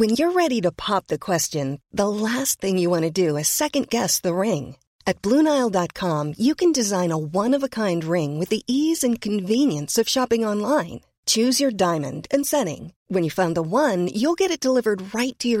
Video دا last ring rings writer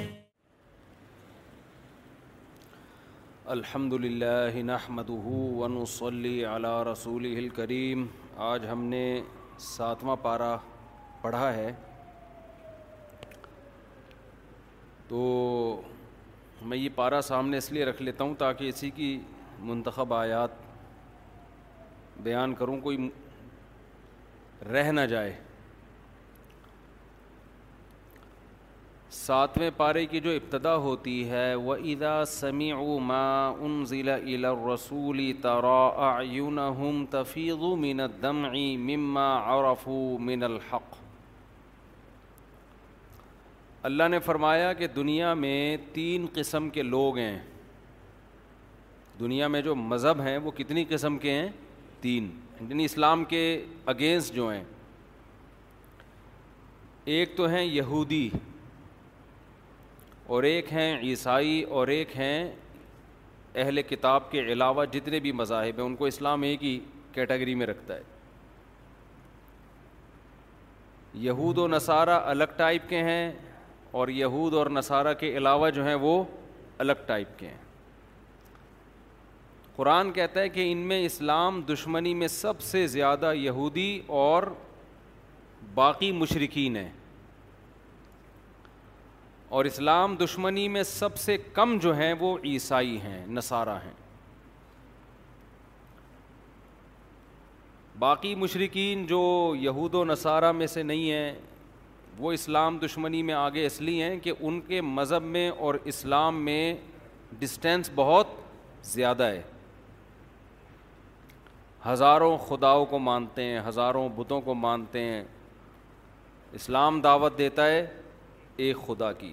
الحمد للہ نحمد ہُون و صلی علا رسول الکریم آج ہم نے ساتواں پارہ پڑھا ہے تو میں یہ پارہ سامنے اس لیے رکھ لیتا ہوں تاکہ اسی کی منتخب آیات بیان کروں کوئی رہ نہ جائے ساتویں پارے کی جو ابتدا ہوتی ہے وہ ادا سمیع ما ان ضلع الا رسولی تفیغ من دم مما اور فف من الحق اللہ نے فرمایا کہ دنیا میں تین قسم کے لوگ ہیں دنیا میں جو مذہب ہیں وہ کتنی قسم کے ہیں تین یعنی اسلام کے اگینسٹ جو ہیں ایک تو ہیں یہودی اور ایک ہیں عیسائی اور ایک ہیں اہل کتاب کے علاوہ جتنے بھی مذاہب ہیں ان کو اسلام ایک ہی کیٹیگری میں رکھتا ہے یہود و نصارہ الگ ٹائپ کے ہیں اور یہود اور نصارہ کے علاوہ جو ہیں وہ الگ ٹائپ کے ہیں قرآن کہتا ہے کہ ان میں اسلام دشمنی میں سب سے زیادہ یہودی اور باقی مشرقین ہیں اور اسلام دشمنی میں سب سے کم جو ہیں وہ عیسائی ہیں نصارہ ہیں باقی مشرقین جو یہود و نصارہ میں سے نہیں ہیں وہ اسلام دشمنی میں آگے اس لیے ہیں کہ ان کے مذہب میں اور اسلام میں ڈسٹینس بہت زیادہ ہے ہزاروں خداؤں کو مانتے ہیں ہزاروں بتوں کو مانتے ہیں اسلام دعوت دیتا ہے ایک خدا کی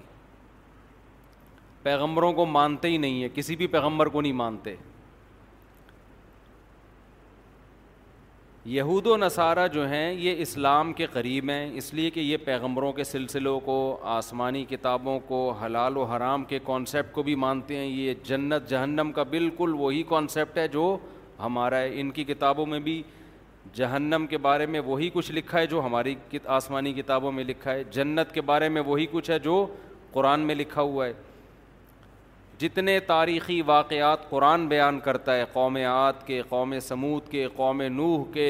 پیغمبروں کو مانتے ہی نہیں ہیں کسی بھی پیغمبر کو نہیں مانتے یہود و نصارہ جو ہیں یہ اسلام کے قریب ہیں اس لیے کہ یہ پیغمبروں کے سلسلوں کو آسمانی کتابوں کو حلال و حرام کے کانسیپٹ کو بھی مانتے ہیں یہ جنت جہنم کا بالکل وہی کانسیپٹ ہے جو ہمارا ہے ان کی کتابوں میں بھی جہنم کے بارے میں وہی کچھ لکھا ہے جو ہماری آسمانی کتابوں میں لکھا ہے جنت کے بارے میں وہی کچھ ہے جو قرآن میں لکھا ہوا ہے جتنے تاریخی واقعات قرآن بیان کرتا ہے قوم عاد کے قوم سمود کے قوم نوح کے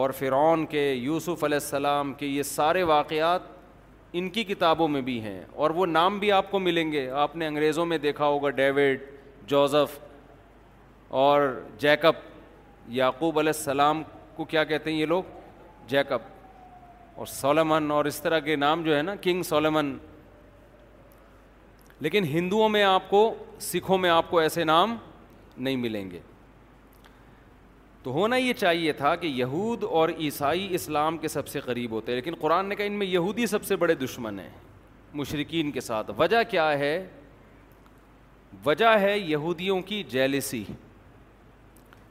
اور فرعون کے یوسف علیہ السلام کے یہ سارے واقعات ان کی کتابوں میں بھی ہیں اور وہ نام بھی آپ کو ملیں گے آپ نے انگریزوں میں دیکھا ہوگا ڈیوڈ جوزف اور جیکب یعقوب علیہ السلام کو کیا کہتے ہیں یہ لوگ جیکب اور سولمن اور اس طرح کے نام جو ہے نا کنگ سولمن لیکن ہندوؤں میں آپ کو سکھوں میں آپ کو ایسے نام نہیں ملیں گے تو ہونا یہ چاہیے تھا کہ یہود اور عیسائی اسلام کے سب سے قریب ہوتے لیکن قرآن نے کہا ان میں یہودی سب سے بڑے دشمن ہیں مشرقین کے ساتھ وجہ کیا ہے وجہ ہے یہودیوں کی جیلسی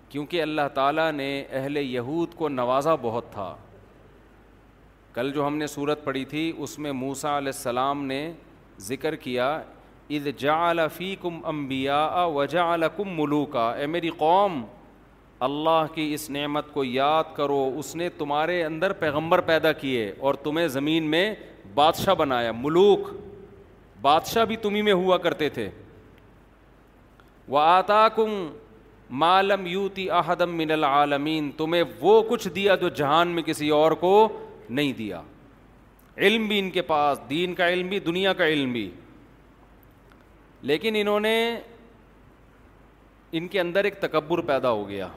کیونکہ اللہ تعالیٰ نے اہل یہود کو نوازا بہت تھا کل جو ہم نے صورت پڑھی تھی اس میں موسا علیہ السلام نے ذکر کیا اذ کم امبیا انبیاء وجعلکم کم ملوکا اے میری قوم اللہ کی اس نعمت کو یاد کرو اس نے تمہارے اندر پیغمبر پیدا کیے اور تمہیں زمین میں بادشاہ بنایا ملوک بادشاہ بھی تم ہی میں ہوا کرتے تھے وہ آتا کم مالم یوتی احدم من العالمین تمہیں وہ کچھ دیا جو جہان میں کسی اور کو نہیں دیا علم بھی ان کے پاس دین کا علم بھی دنیا کا علم بھی لیکن انہوں نے ان کے اندر ایک تکبر پیدا ہو گیا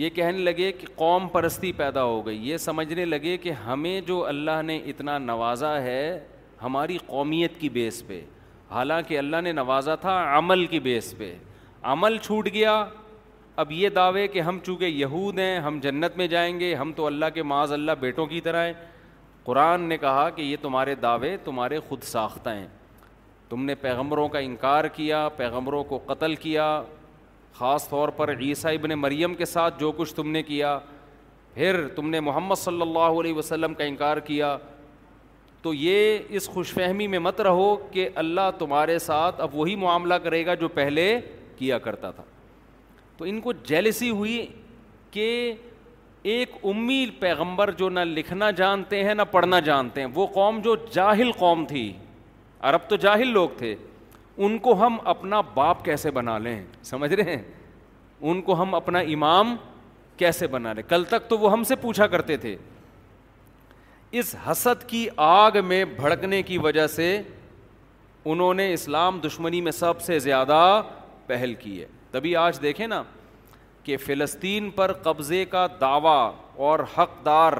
یہ کہنے لگے کہ قوم پرستی پیدا ہو گئی یہ سمجھنے لگے کہ ہمیں جو اللہ نے اتنا نوازا ہے ہماری قومیت کی بیس پہ حالانکہ اللہ نے نوازا تھا عمل کی بیس پہ عمل چھوٹ گیا اب یہ دعوے کہ ہم چونکہ یہود ہیں ہم جنت میں جائیں گے ہم تو اللہ کے معاذ اللہ بیٹوں کی طرح ہیں قرآن نے کہا کہ یہ تمہارے دعوے تمہارے خود ساختہ ہیں تم نے پیغمبروں کا انکار کیا پیغمبروں کو قتل کیا خاص طور پر عیسیٰ ابن مریم کے ساتھ جو کچھ تم نے کیا پھر تم نے محمد صلی اللہ علیہ وسلم کا انکار کیا تو یہ اس خوش فہمی میں مت رہو کہ اللہ تمہارے ساتھ اب وہی معاملہ کرے گا جو پہلے کیا کرتا تھا تو ان کو جیلسی ہوئی کہ ایک امی پیغمبر جو نہ لکھنا جانتے ہیں نہ پڑھنا جانتے ہیں وہ قوم جو جاہل قوم تھی عرب تو جاہل لوگ تھے ان کو ہم اپنا باپ کیسے بنا لیں سمجھ رہے ہیں ان کو ہم اپنا امام کیسے بنا لیں کل تک تو وہ ہم سے پوچھا کرتے تھے اس حسد کی آگ میں بھڑکنے کی وجہ سے انہوں نے اسلام دشمنی میں سب سے زیادہ پہل کی ہے تبھی آج دیکھیں نا کہ فلسطین پر قبضے کا دعویٰ اور حقدار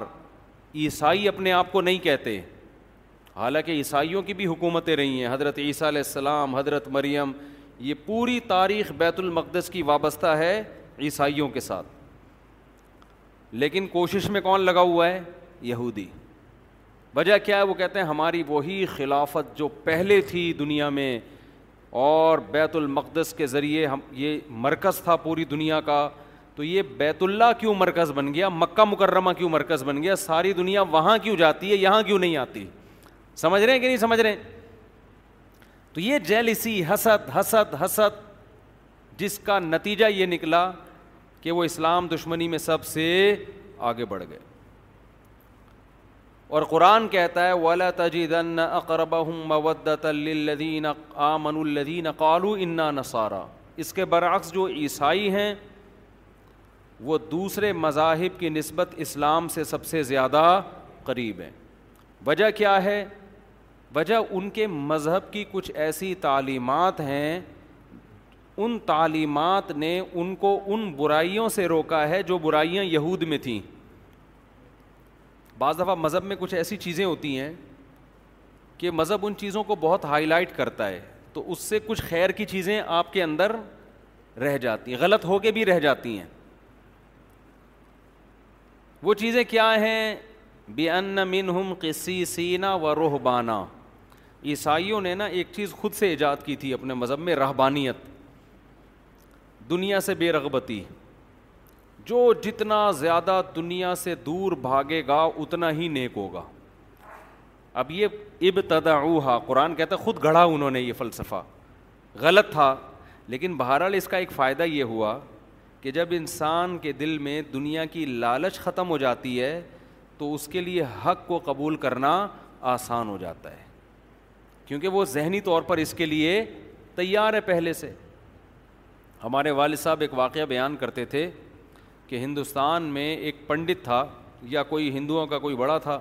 عیسائی اپنے آپ کو نہیں کہتے حالانکہ عیسائیوں کی بھی حکومتیں رہی ہیں حضرت عیسیٰ علیہ السلام حضرت مریم یہ پوری تاریخ بیت المقدس کی وابستہ ہے عیسائیوں کے ساتھ لیکن کوشش میں کون لگا ہوا ہے یہودی وجہ کیا ہے وہ کہتے ہیں ہماری وہی خلافت جو پہلے تھی دنیا میں اور بیت المقدس کے ذریعے ہم یہ مرکز تھا پوری دنیا کا تو یہ بیت اللہ کیوں مرکز بن گیا مکہ مکرمہ کیوں مرکز بن گیا ساری دنیا وہاں کیوں جاتی ہے یہاں کیوں نہیں آتی سمجھ رہے ہیں کہ نہیں سمجھ رہے ہیں تو یہ جیلسی حسد حسد حسد جس کا نتیجہ یہ نکلا کہ وہ اسلام دشمنی میں سب سے آگے بڑھ گئے اور قرآن کہتا ہے ولا اقرب اقربین آمن الدین قالو انا نصارا اس کے برعکس جو عیسائی ہیں وہ دوسرے مذاہب کی نسبت اسلام سے سب سے زیادہ قریب ہیں وجہ کیا ہے وجہ ان کے مذہب کی کچھ ایسی تعلیمات ہیں ان تعلیمات نے ان کو ان برائیوں سے روکا ہے جو برائیاں یہود میں تھیں بعض دفعہ مذہب میں کچھ ایسی چیزیں ہوتی ہیں کہ مذہب ان چیزوں کو بہت ہائی لائٹ کرتا ہے تو اس سے کچھ خیر کی چیزیں آپ کے اندر رہ جاتی ہیں غلط ہو کے بھی رہ جاتی ہیں وہ چیزیں کیا ہیں بے ان منہم قصی سینا و روح عیسائیوں نے نا ایک چیز خود سے ایجاد کی تھی اپنے مذہب میں رہبانیت دنیا سے بے رغبتی جو جتنا زیادہ دنیا سے دور بھاگے گا اتنا ہی نیک ہوگا اب یہ ابتداؤ قرآن کہتا ہے خود گڑھا انہوں نے یہ فلسفہ غلط تھا لیکن بہرحال اس کا ایک فائدہ یہ ہوا کہ جب انسان کے دل میں دنیا کی لالچ ختم ہو جاتی ہے تو اس کے لیے حق کو قبول کرنا آسان ہو جاتا ہے کیونکہ وہ ذہنی طور پر اس کے لیے تیار ہے پہلے سے ہمارے والد صاحب ایک واقعہ بیان کرتے تھے کہ ہندوستان میں ایک پنڈت تھا یا کوئی ہندوؤں کا کوئی بڑا تھا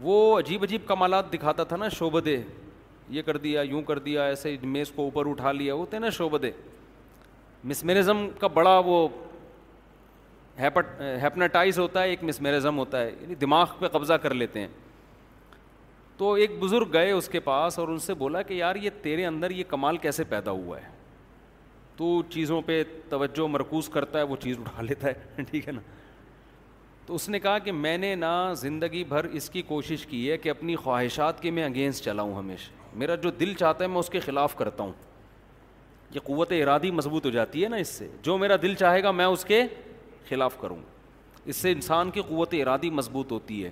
وہ عجیب عجیب کمالات دکھاتا تھا نا شعبہ دے یہ کر دیا یوں کر دیا ایسے میز کو اوپر اٹھا لیا وہ تھے نا شعبہ مسمرزم کا بڑا وہ ہیپناٹائز ہوتا ہے ایک مسمیرزم ہوتا ہے یعنی دماغ پہ قبضہ کر لیتے ہیں تو ایک بزرگ گئے اس کے پاس اور ان سے بولا کہ یار یہ تیرے اندر یہ کمال کیسے پیدا ہوا ہے تو چیزوں پہ توجہ مرکوز کرتا ہے وہ چیز اٹھا لیتا ہے ٹھیک ہے نا تو اس نے کہا کہ میں نے نا زندگی بھر اس کی کوشش کی ہے کہ اپنی خواہشات کے میں اگینسٹ چلاؤں ہمیشہ میرا جو دل چاہتا ہے میں اس کے خلاف کرتا ہوں یہ قوت ارادی مضبوط ہو جاتی ہے نا اس سے جو میرا دل چاہے گا میں اس کے خلاف کروں اس سے انسان کی قوت ارادی مضبوط ہوتی ہے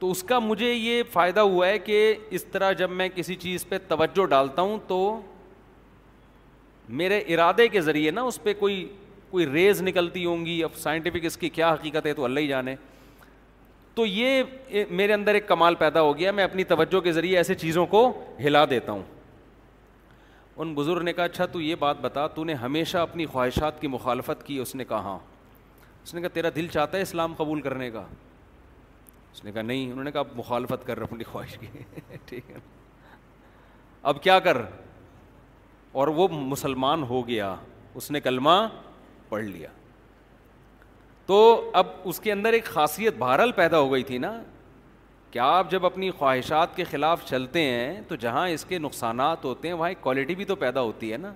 تو اس کا مجھے یہ فائدہ ہوا ہے کہ اس طرح جب میں کسی چیز پہ توجہ ڈالتا ہوں تو میرے ارادے کے ذریعے نا اس پہ کوئی کوئی ریز نکلتی ہوں گی اب سائنٹیفک اس کی کیا حقیقت ہے تو اللہ ہی جانے تو یہ میرے اندر ایک کمال پیدا ہو گیا میں اپنی توجہ کے ذریعے ایسے چیزوں کو ہلا دیتا ہوں ان بزرگ نے کہا اچھا تو یہ بات بتا تو نے ہمیشہ اپنی خواہشات کی مخالفت کی اس نے کہا ہاں۔ اس نے کہا تیرا دل چاہتا ہے اسلام قبول کرنے کا اس نے کہا نہیں انہوں نے کہا مخالفت کر اپنی خواہش کی ٹھیک ہے اب کیا کر اور وہ مسلمان ہو گیا اس نے کلمہ پڑھ لیا تو اب اس کے اندر ایک خاصیت بہرحال پیدا ہو گئی تھی نا کہ آپ جب اپنی خواہشات کے خلاف چلتے ہیں تو جہاں اس کے نقصانات ہوتے ہیں وہاں ایک کوالٹی بھی تو پیدا ہوتی ہے نا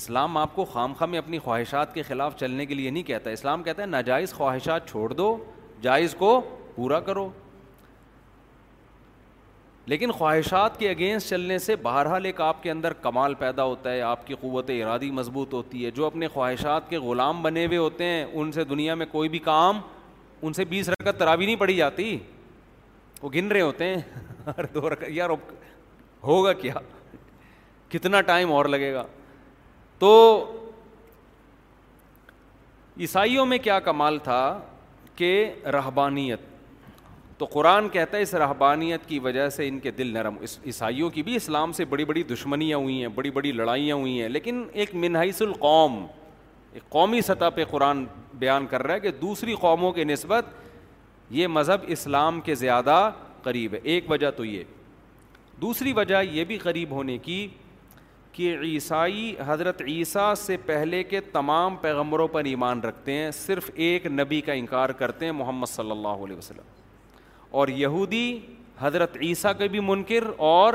اسلام آپ کو خام خواہ میں اپنی خواہشات کے خلاف چلنے کے لیے نہیں کہتا اسلام کہتا ہے ناجائز خواہشات چھوڑ دو جائز کو پورا کرو لیکن خواہشات کے اگینسٹ چلنے سے بہرحال ایک آپ کے اندر کمال پیدا ہوتا ہے آپ کی قوت ارادی مضبوط ہوتی ہے جو اپنے خواہشات کے غلام بنے ہوئے ہوتے ہیں ان سے دنیا میں کوئی بھی کام ان سے بیس رکعت ترابی نہیں پڑی جاتی وہ گن رہے ہوتے ہیں ہر دو یار ہوگا کیا کتنا ٹائم اور لگے گا تو عیسائیوں میں کیا کمال تھا کہ رہبانیت تو قرآن کہتا ہے اس رحبانیت کی وجہ سے ان کے دل نرم اس عیسائیوں کی بھی اسلام سے بڑی بڑی دشمنیاں ہوئی ہیں بڑی بڑی لڑائیاں ہوئی ہیں لیکن ایک منحص القوم ایک قومی سطح پہ قرآن بیان کر رہا ہے کہ دوسری قوموں کے نسبت یہ مذہب اسلام کے زیادہ قریب ہے ایک وجہ تو یہ دوسری وجہ یہ بھی قریب ہونے کی کہ عیسائی حضرت عیسیٰ سے پہلے کے تمام پیغمبروں پر ایمان رکھتے ہیں صرف ایک نبی کا انکار کرتے ہیں محمد صلی اللہ علیہ وسلم اور یہودی حضرت عیسیٰ کے بھی منکر اور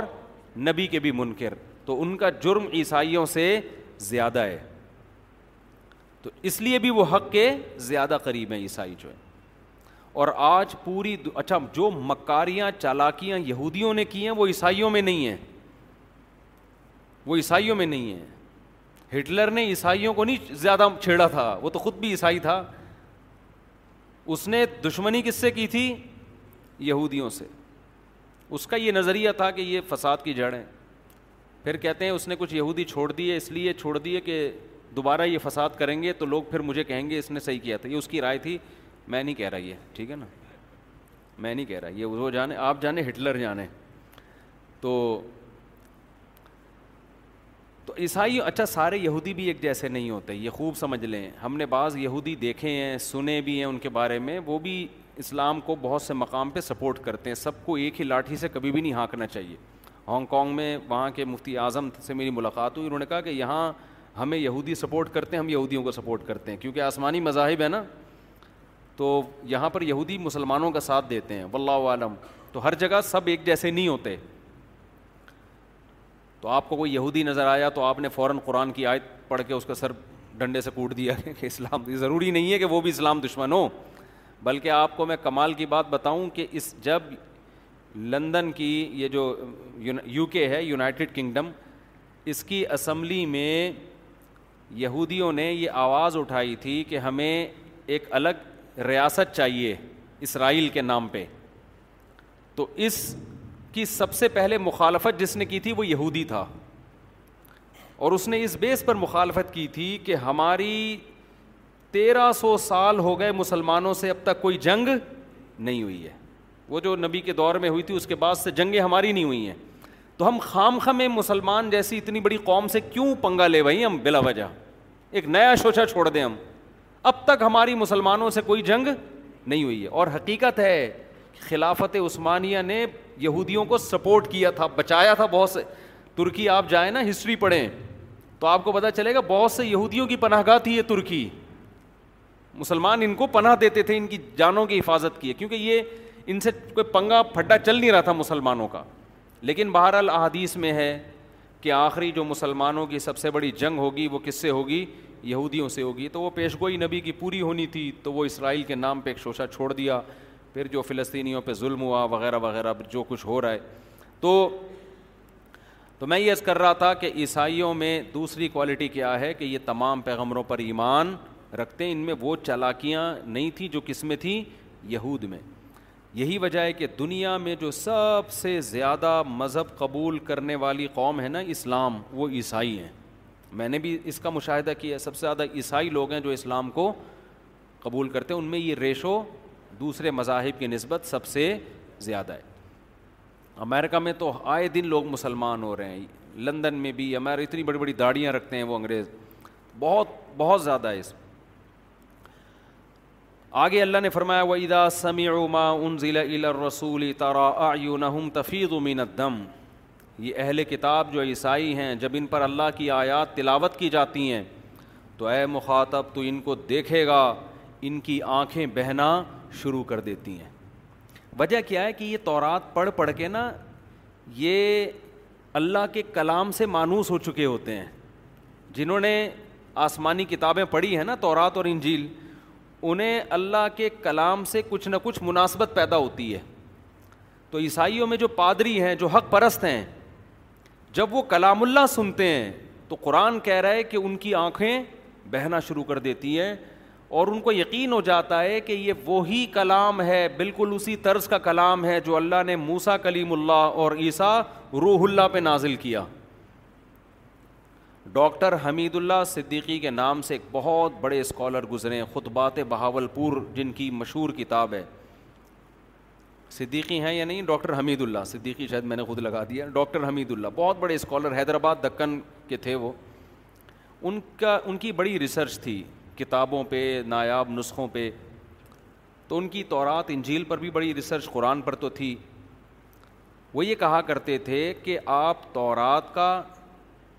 نبی کے بھی منکر تو ان کا جرم عیسائیوں سے زیادہ ہے تو اس لیے بھی وہ حق کے زیادہ قریب ہیں عیسائی جو ہے اور آج پوری اچھا جو مکاریاں چالاکیاں یہودیوں نے کی ہیں وہ عیسائیوں میں نہیں ہیں وہ عیسائیوں میں نہیں ہیں ہٹلر نے عیسائیوں کو نہیں زیادہ چھیڑا تھا وہ تو خود بھی عیسائی تھا اس نے دشمنی کس سے کی تھی یہودیوں سے اس کا یہ نظریہ تھا کہ یہ فساد کی جڑیں پھر کہتے ہیں اس نے کچھ یہودی چھوڑ دیے اس لیے چھوڑ دیے کہ دوبارہ یہ فساد کریں گے تو لوگ پھر مجھے کہیں گے اس نے صحیح کیا تھا یہ اس کی رائے تھی میں نہیں کہہ رہا یہ ٹھیک ہے نا میں نہیں کہہ رہا یہ وہ جانے آپ جانے ہٹلر جانے تو عیسائی اچھا سارے یہودی بھی ایک جیسے نہیں ہوتے یہ خوب سمجھ لیں ہم نے بعض یہودی دیکھے ہیں سنے بھی ہیں ان کے بارے میں وہ بھی اسلام کو بہت سے مقام پہ سپورٹ کرتے ہیں سب کو ایک ہی لاٹھی سے کبھی بھی نہیں ہانکنا چاہیے ہانگ کانگ میں وہاں کے مفتی اعظم سے میری ملاقات ہوئی انہوں نے کہا کہ یہاں ہمیں یہودی سپورٹ کرتے ہیں ہم یہودیوں کو سپورٹ کرتے ہیں کیونکہ آسمانی مذاہب ہے نا تو یہاں پر یہودی مسلمانوں کا ساتھ دیتے ہیں واللہ عالم تو ہر جگہ سب ایک جیسے نہیں ہوتے تو آپ کو کوئی یہودی نظر آیا تو آپ نے فوراً قرآن کی آیت پڑھ کے اس کا سر ڈنڈے سے کوٹ دیا کہ اسلام ضروری نہیں ہے کہ وہ بھی اسلام دشمن ہو بلکہ آپ کو میں کمال کی بات بتاؤں کہ اس جب لندن کی یہ جو یو کے ہے یونائٹڈ کنگڈم اس کی اسمبلی میں یہودیوں نے یہ آواز اٹھائی تھی کہ ہمیں ایک الگ ریاست چاہیے اسرائیل کے نام پہ تو اس کی سب سے پہلے مخالفت جس نے کی تھی وہ یہودی تھا اور اس نے اس بیس پر مخالفت کی تھی کہ ہماری تیرہ سو سال ہو گئے مسلمانوں سے اب تک کوئی جنگ نہیں ہوئی ہے وہ جو نبی کے دور میں ہوئی تھی اس کے بعد سے جنگیں ہماری نہیں ہوئی ہیں تو ہم خام خمیں مسلمان جیسی اتنی بڑی قوم سے کیوں پنگا لے بھائی ہم بلا وجہ ایک نیا شوچا چھوڑ دیں ہم اب تک ہماری مسلمانوں سے کوئی جنگ نہیں ہوئی ہے اور حقیقت ہے خلافت عثمانیہ نے یہودیوں کو سپورٹ کیا تھا بچایا تھا بہت سے ترکی آپ جائیں نا ہسٹری پڑھیں تو آپ کو پتہ چلے گا بہت سے یہودیوں کی پناہ گاہ تھی یہ ترکی مسلمان ان کو پناہ دیتے تھے ان کی جانوں کی حفاظت کی ہے کیونکہ یہ ان سے کوئی پنگا پھڈا چل نہیں رہا تھا مسلمانوں کا لیکن بہر الحادیث میں ہے کہ آخری جو مسلمانوں کی سب سے بڑی جنگ ہوگی وہ کس سے ہوگی یہودیوں سے ہوگی تو وہ پیشگوئی نبی کی پوری ہونی تھی تو وہ اسرائیل کے نام پہ ایک شوشہ چھوڑ دیا پھر جو فلسطینیوں پہ ظلم ہوا وغیرہ وغیرہ جو کچھ ہو رہا ہے تو میں یہ کر رہا تھا کہ عیسائیوں میں دوسری کوالٹی کیا ہے کہ یہ تمام پیغمبروں پر ایمان رکھتے ہیں ان میں وہ چالاکیاں نہیں تھیں جو کس میں تھیں یہود میں یہی وجہ ہے کہ دنیا میں جو سب سے زیادہ مذہب قبول کرنے والی قوم ہے نا اسلام وہ عیسائی ہیں میں نے بھی اس کا مشاہدہ کیا ہے سب سے زیادہ عیسائی لوگ ہیں جو اسلام کو قبول کرتے ہیں ان میں یہ ریشو دوسرے مذاہب کی نسبت سب سے زیادہ ہے امریکہ میں تو آئے دن لوگ مسلمان ہو رہے ہیں لندن میں بھی امیر اتنی بڑی بڑی داڑیاں رکھتے ہیں وہ انگریز بہت بہت زیادہ ہے اس آگے اللہ نے فرمایا و ادا سمی عما رسول ترام تفیعد مین دم یہ اہل کتاب جو عیسائی ہیں جب ان پر اللہ کی آیات تلاوت کی جاتی ہیں تو اے مخاطب تو ان کو دیکھے گا ان کی آنکھیں بہنا شروع کر دیتی ہیں وجہ کیا ہے کہ یہ تورات پڑھ پڑھ کے نا یہ اللہ کے کلام سے مانوس ہو چکے ہوتے ہیں جنہوں نے آسمانی کتابیں پڑھی ہیں نا تورات اور انجیل انہیں اللہ کے کلام سے کچھ نہ کچھ مناسبت پیدا ہوتی ہے تو عیسائیوں میں جو پادری ہیں جو حق پرست ہیں جب وہ کلام اللہ سنتے ہیں تو قرآن کہہ رہا ہے کہ ان کی آنکھیں بہنا شروع کر دیتی ہیں اور ان کو یقین ہو جاتا ہے کہ یہ وہی کلام ہے بالکل اسی طرز کا کلام ہے جو اللہ نے موسا کلیم اللہ اور عیسیٰ روح اللہ پہ نازل کیا ڈاکٹر حمید اللہ صدیقی کے نام سے ایک بہت بڑے اسکالر گزرے خطبات بہاول پور جن کی مشہور کتاب ہے صدیقی ہیں یا نہیں ڈاکٹر حمید اللہ صدیقی شاید میں نے خود لگا دیا ڈاکٹر حمید اللہ بہت بڑے اسکالر حیدرآباد دکن کے تھے وہ ان کا ان کی بڑی ریسرچ تھی کتابوں پہ نایاب نسخوں پہ تو ان کی تورات انجیل پر بھی بڑی ریسرچ قرآن پر تو تھی وہ یہ کہا کرتے تھے کہ آپ تورات کا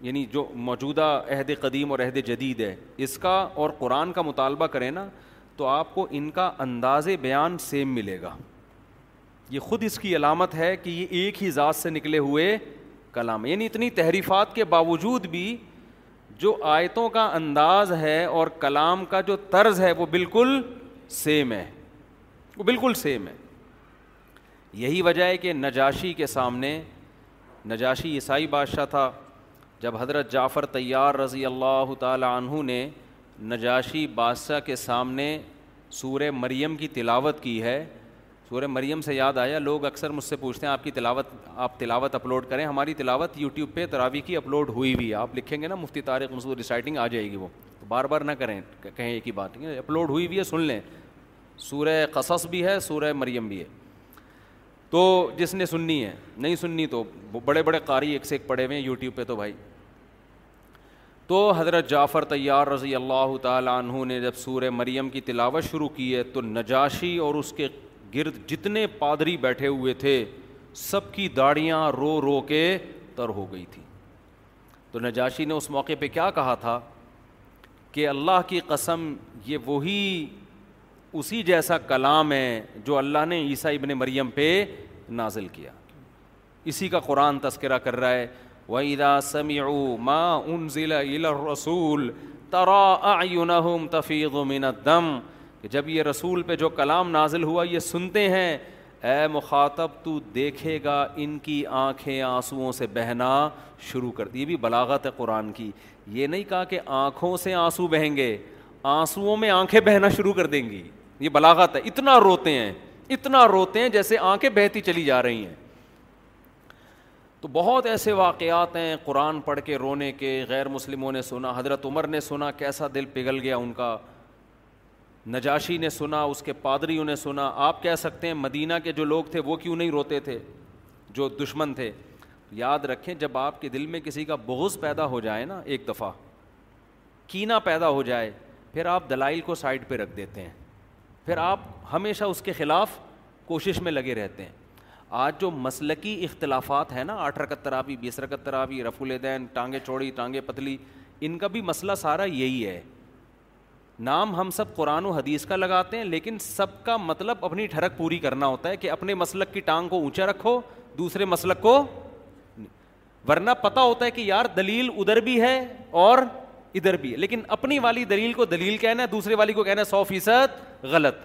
یعنی جو موجودہ عہد قدیم اور عہد جدید ہے اس کا اور قرآن کا مطالبہ کریں نا تو آپ کو ان کا انداز بیان سیم ملے گا یہ خود اس کی علامت ہے کہ یہ ایک ہی ذات سے نکلے ہوئے کلام یعنی اتنی تحریفات کے باوجود بھی جو آیتوں کا انداز ہے اور کلام کا جو طرز ہے وہ بالکل سیم ہے وہ بالکل سیم ہے یہی وجہ ہے کہ نجاشی کے سامنے نجاشی عیسائی بادشاہ تھا جب حضرت جعفر طیار رضی اللہ تعالی عنہ نے نجاشی بادشاہ کے سامنے سورہ مریم کی تلاوت کی ہے سورہ مریم سے یاد آیا لوگ اکثر مجھ سے پوچھتے ہیں آپ کی تلاوت آپ تلاوت اپلوڈ کریں ہماری تلاوت یوٹیوب پہ تراوی کی اپلوڈ ہوئی بھی ہے آپ لکھیں گے نا مفتی طارق مسعود ریسائٹنگ آ جائے گی وہ بار بار نہ کریں کہیں ایک ہی بات اپلوڈ ہوئی بھی ہے سن لیں سورہ قصص بھی ہے سورہ مریم بھی ہے تو جس نے سننی ہے نہیں سننی تو بڑے بڑے قاری ایک سے ایک پڑھے ہوئے ہیں یوٹیوب پہ تو بھائی تو حضرت جعفر طیار رضی اللہ تعالیٰ عنہ نے جب سورہ مریم کی تلاوت شروع کی ہے تو نجاشی اور اس کے گرد جتنے پادری بیٹھے ہوئے تھے سب کی داڑیاں رو رو کے تر ہو گئی تھی تو نجاشی نے اس موقع پہ کیا کہا تھا کہ اللہ کی قسم یہ وہی اسی جیسا کلام ہے جو اللہ نے عیسیٰ ابن مریم پہ نازل کیا اسی کا قرآن تذکرہ کر رہا ہے وَإِذَا سَمِعُوا مَا أُنزِلَ إِلَى الرَّسُولِ تَرَا أَعْيُنَهُمْ تَفِيضُ مِنَ الدَّمْ کہ جب یہ رسول پہ جو کلام نازل ہوا یہ سنتے ہیں اے مخاطب تو دیکھے گا ان کی آنکھیں آنسوؤں سے بہنا شروع کر دی یہ بھی بلاغت ہے قرآن کی یہ نہیں کہا کہ آنکھوں سے آنسو بہیں گے آنسوؤں میں آنکھیں بہنا شروع کر دیں گی یہ بلاغت ہے اتنا روتے ہیں اتنا روتے ہیں جیسے آنکھیں بہتی چلی جا رہی ہیں تو بہت ایسے واقعات ہیں قرآن پڑھ کے رونے کے غیر مسلموں نے سنا حضرت عمر نے سنا کیسا دل پگھل گیا ان کا نجاشی نے سنا اس کے پادریوں نے سنا آپ کہہ سکتے ہیں مدینہ کے جو لوگ تھے وہ کیوں نہیں روتے تھے جو دشمن تھے یاد رکھیں جب آپ کے دل میں کسی کا بغض پیدا ہو جائے نا ایک دفعہ کینا پیدا ہو جائے پھر آپ دلائل کو سائڈ پہ رکھ دیتے ہیں پھر آپ ہمیشہ اس کے خلاف کوشش میں لگے رہتے ہیں آج جو مسلکی اختلافات ہیں نا آٹھ رکت ترابی بیس رکت ترابی رف الدین ٹانگیں چوڑی ٹانگیں پتلی ان کا بھی مسئلہ سارا یہی ہے نام ہم سب قرآن و حدیث کا لگاتے ہیں لیکن سب کا مطلب اپنی ٹھڑک پوری کرنا ہوتا ہے کہ اپنے مسلک کی ٹانگ کو اونچا رکھو دوسرے مسلک کو ورنہ پتہ ہوتا ہے کہ یار دلیل ادھر بھی ہے اور ادھر بھی ہے لیکن اپنی والی دلیل کو دلیل کہنا ہے دوسرے والی کو کہنا ہے سو فیصد غلط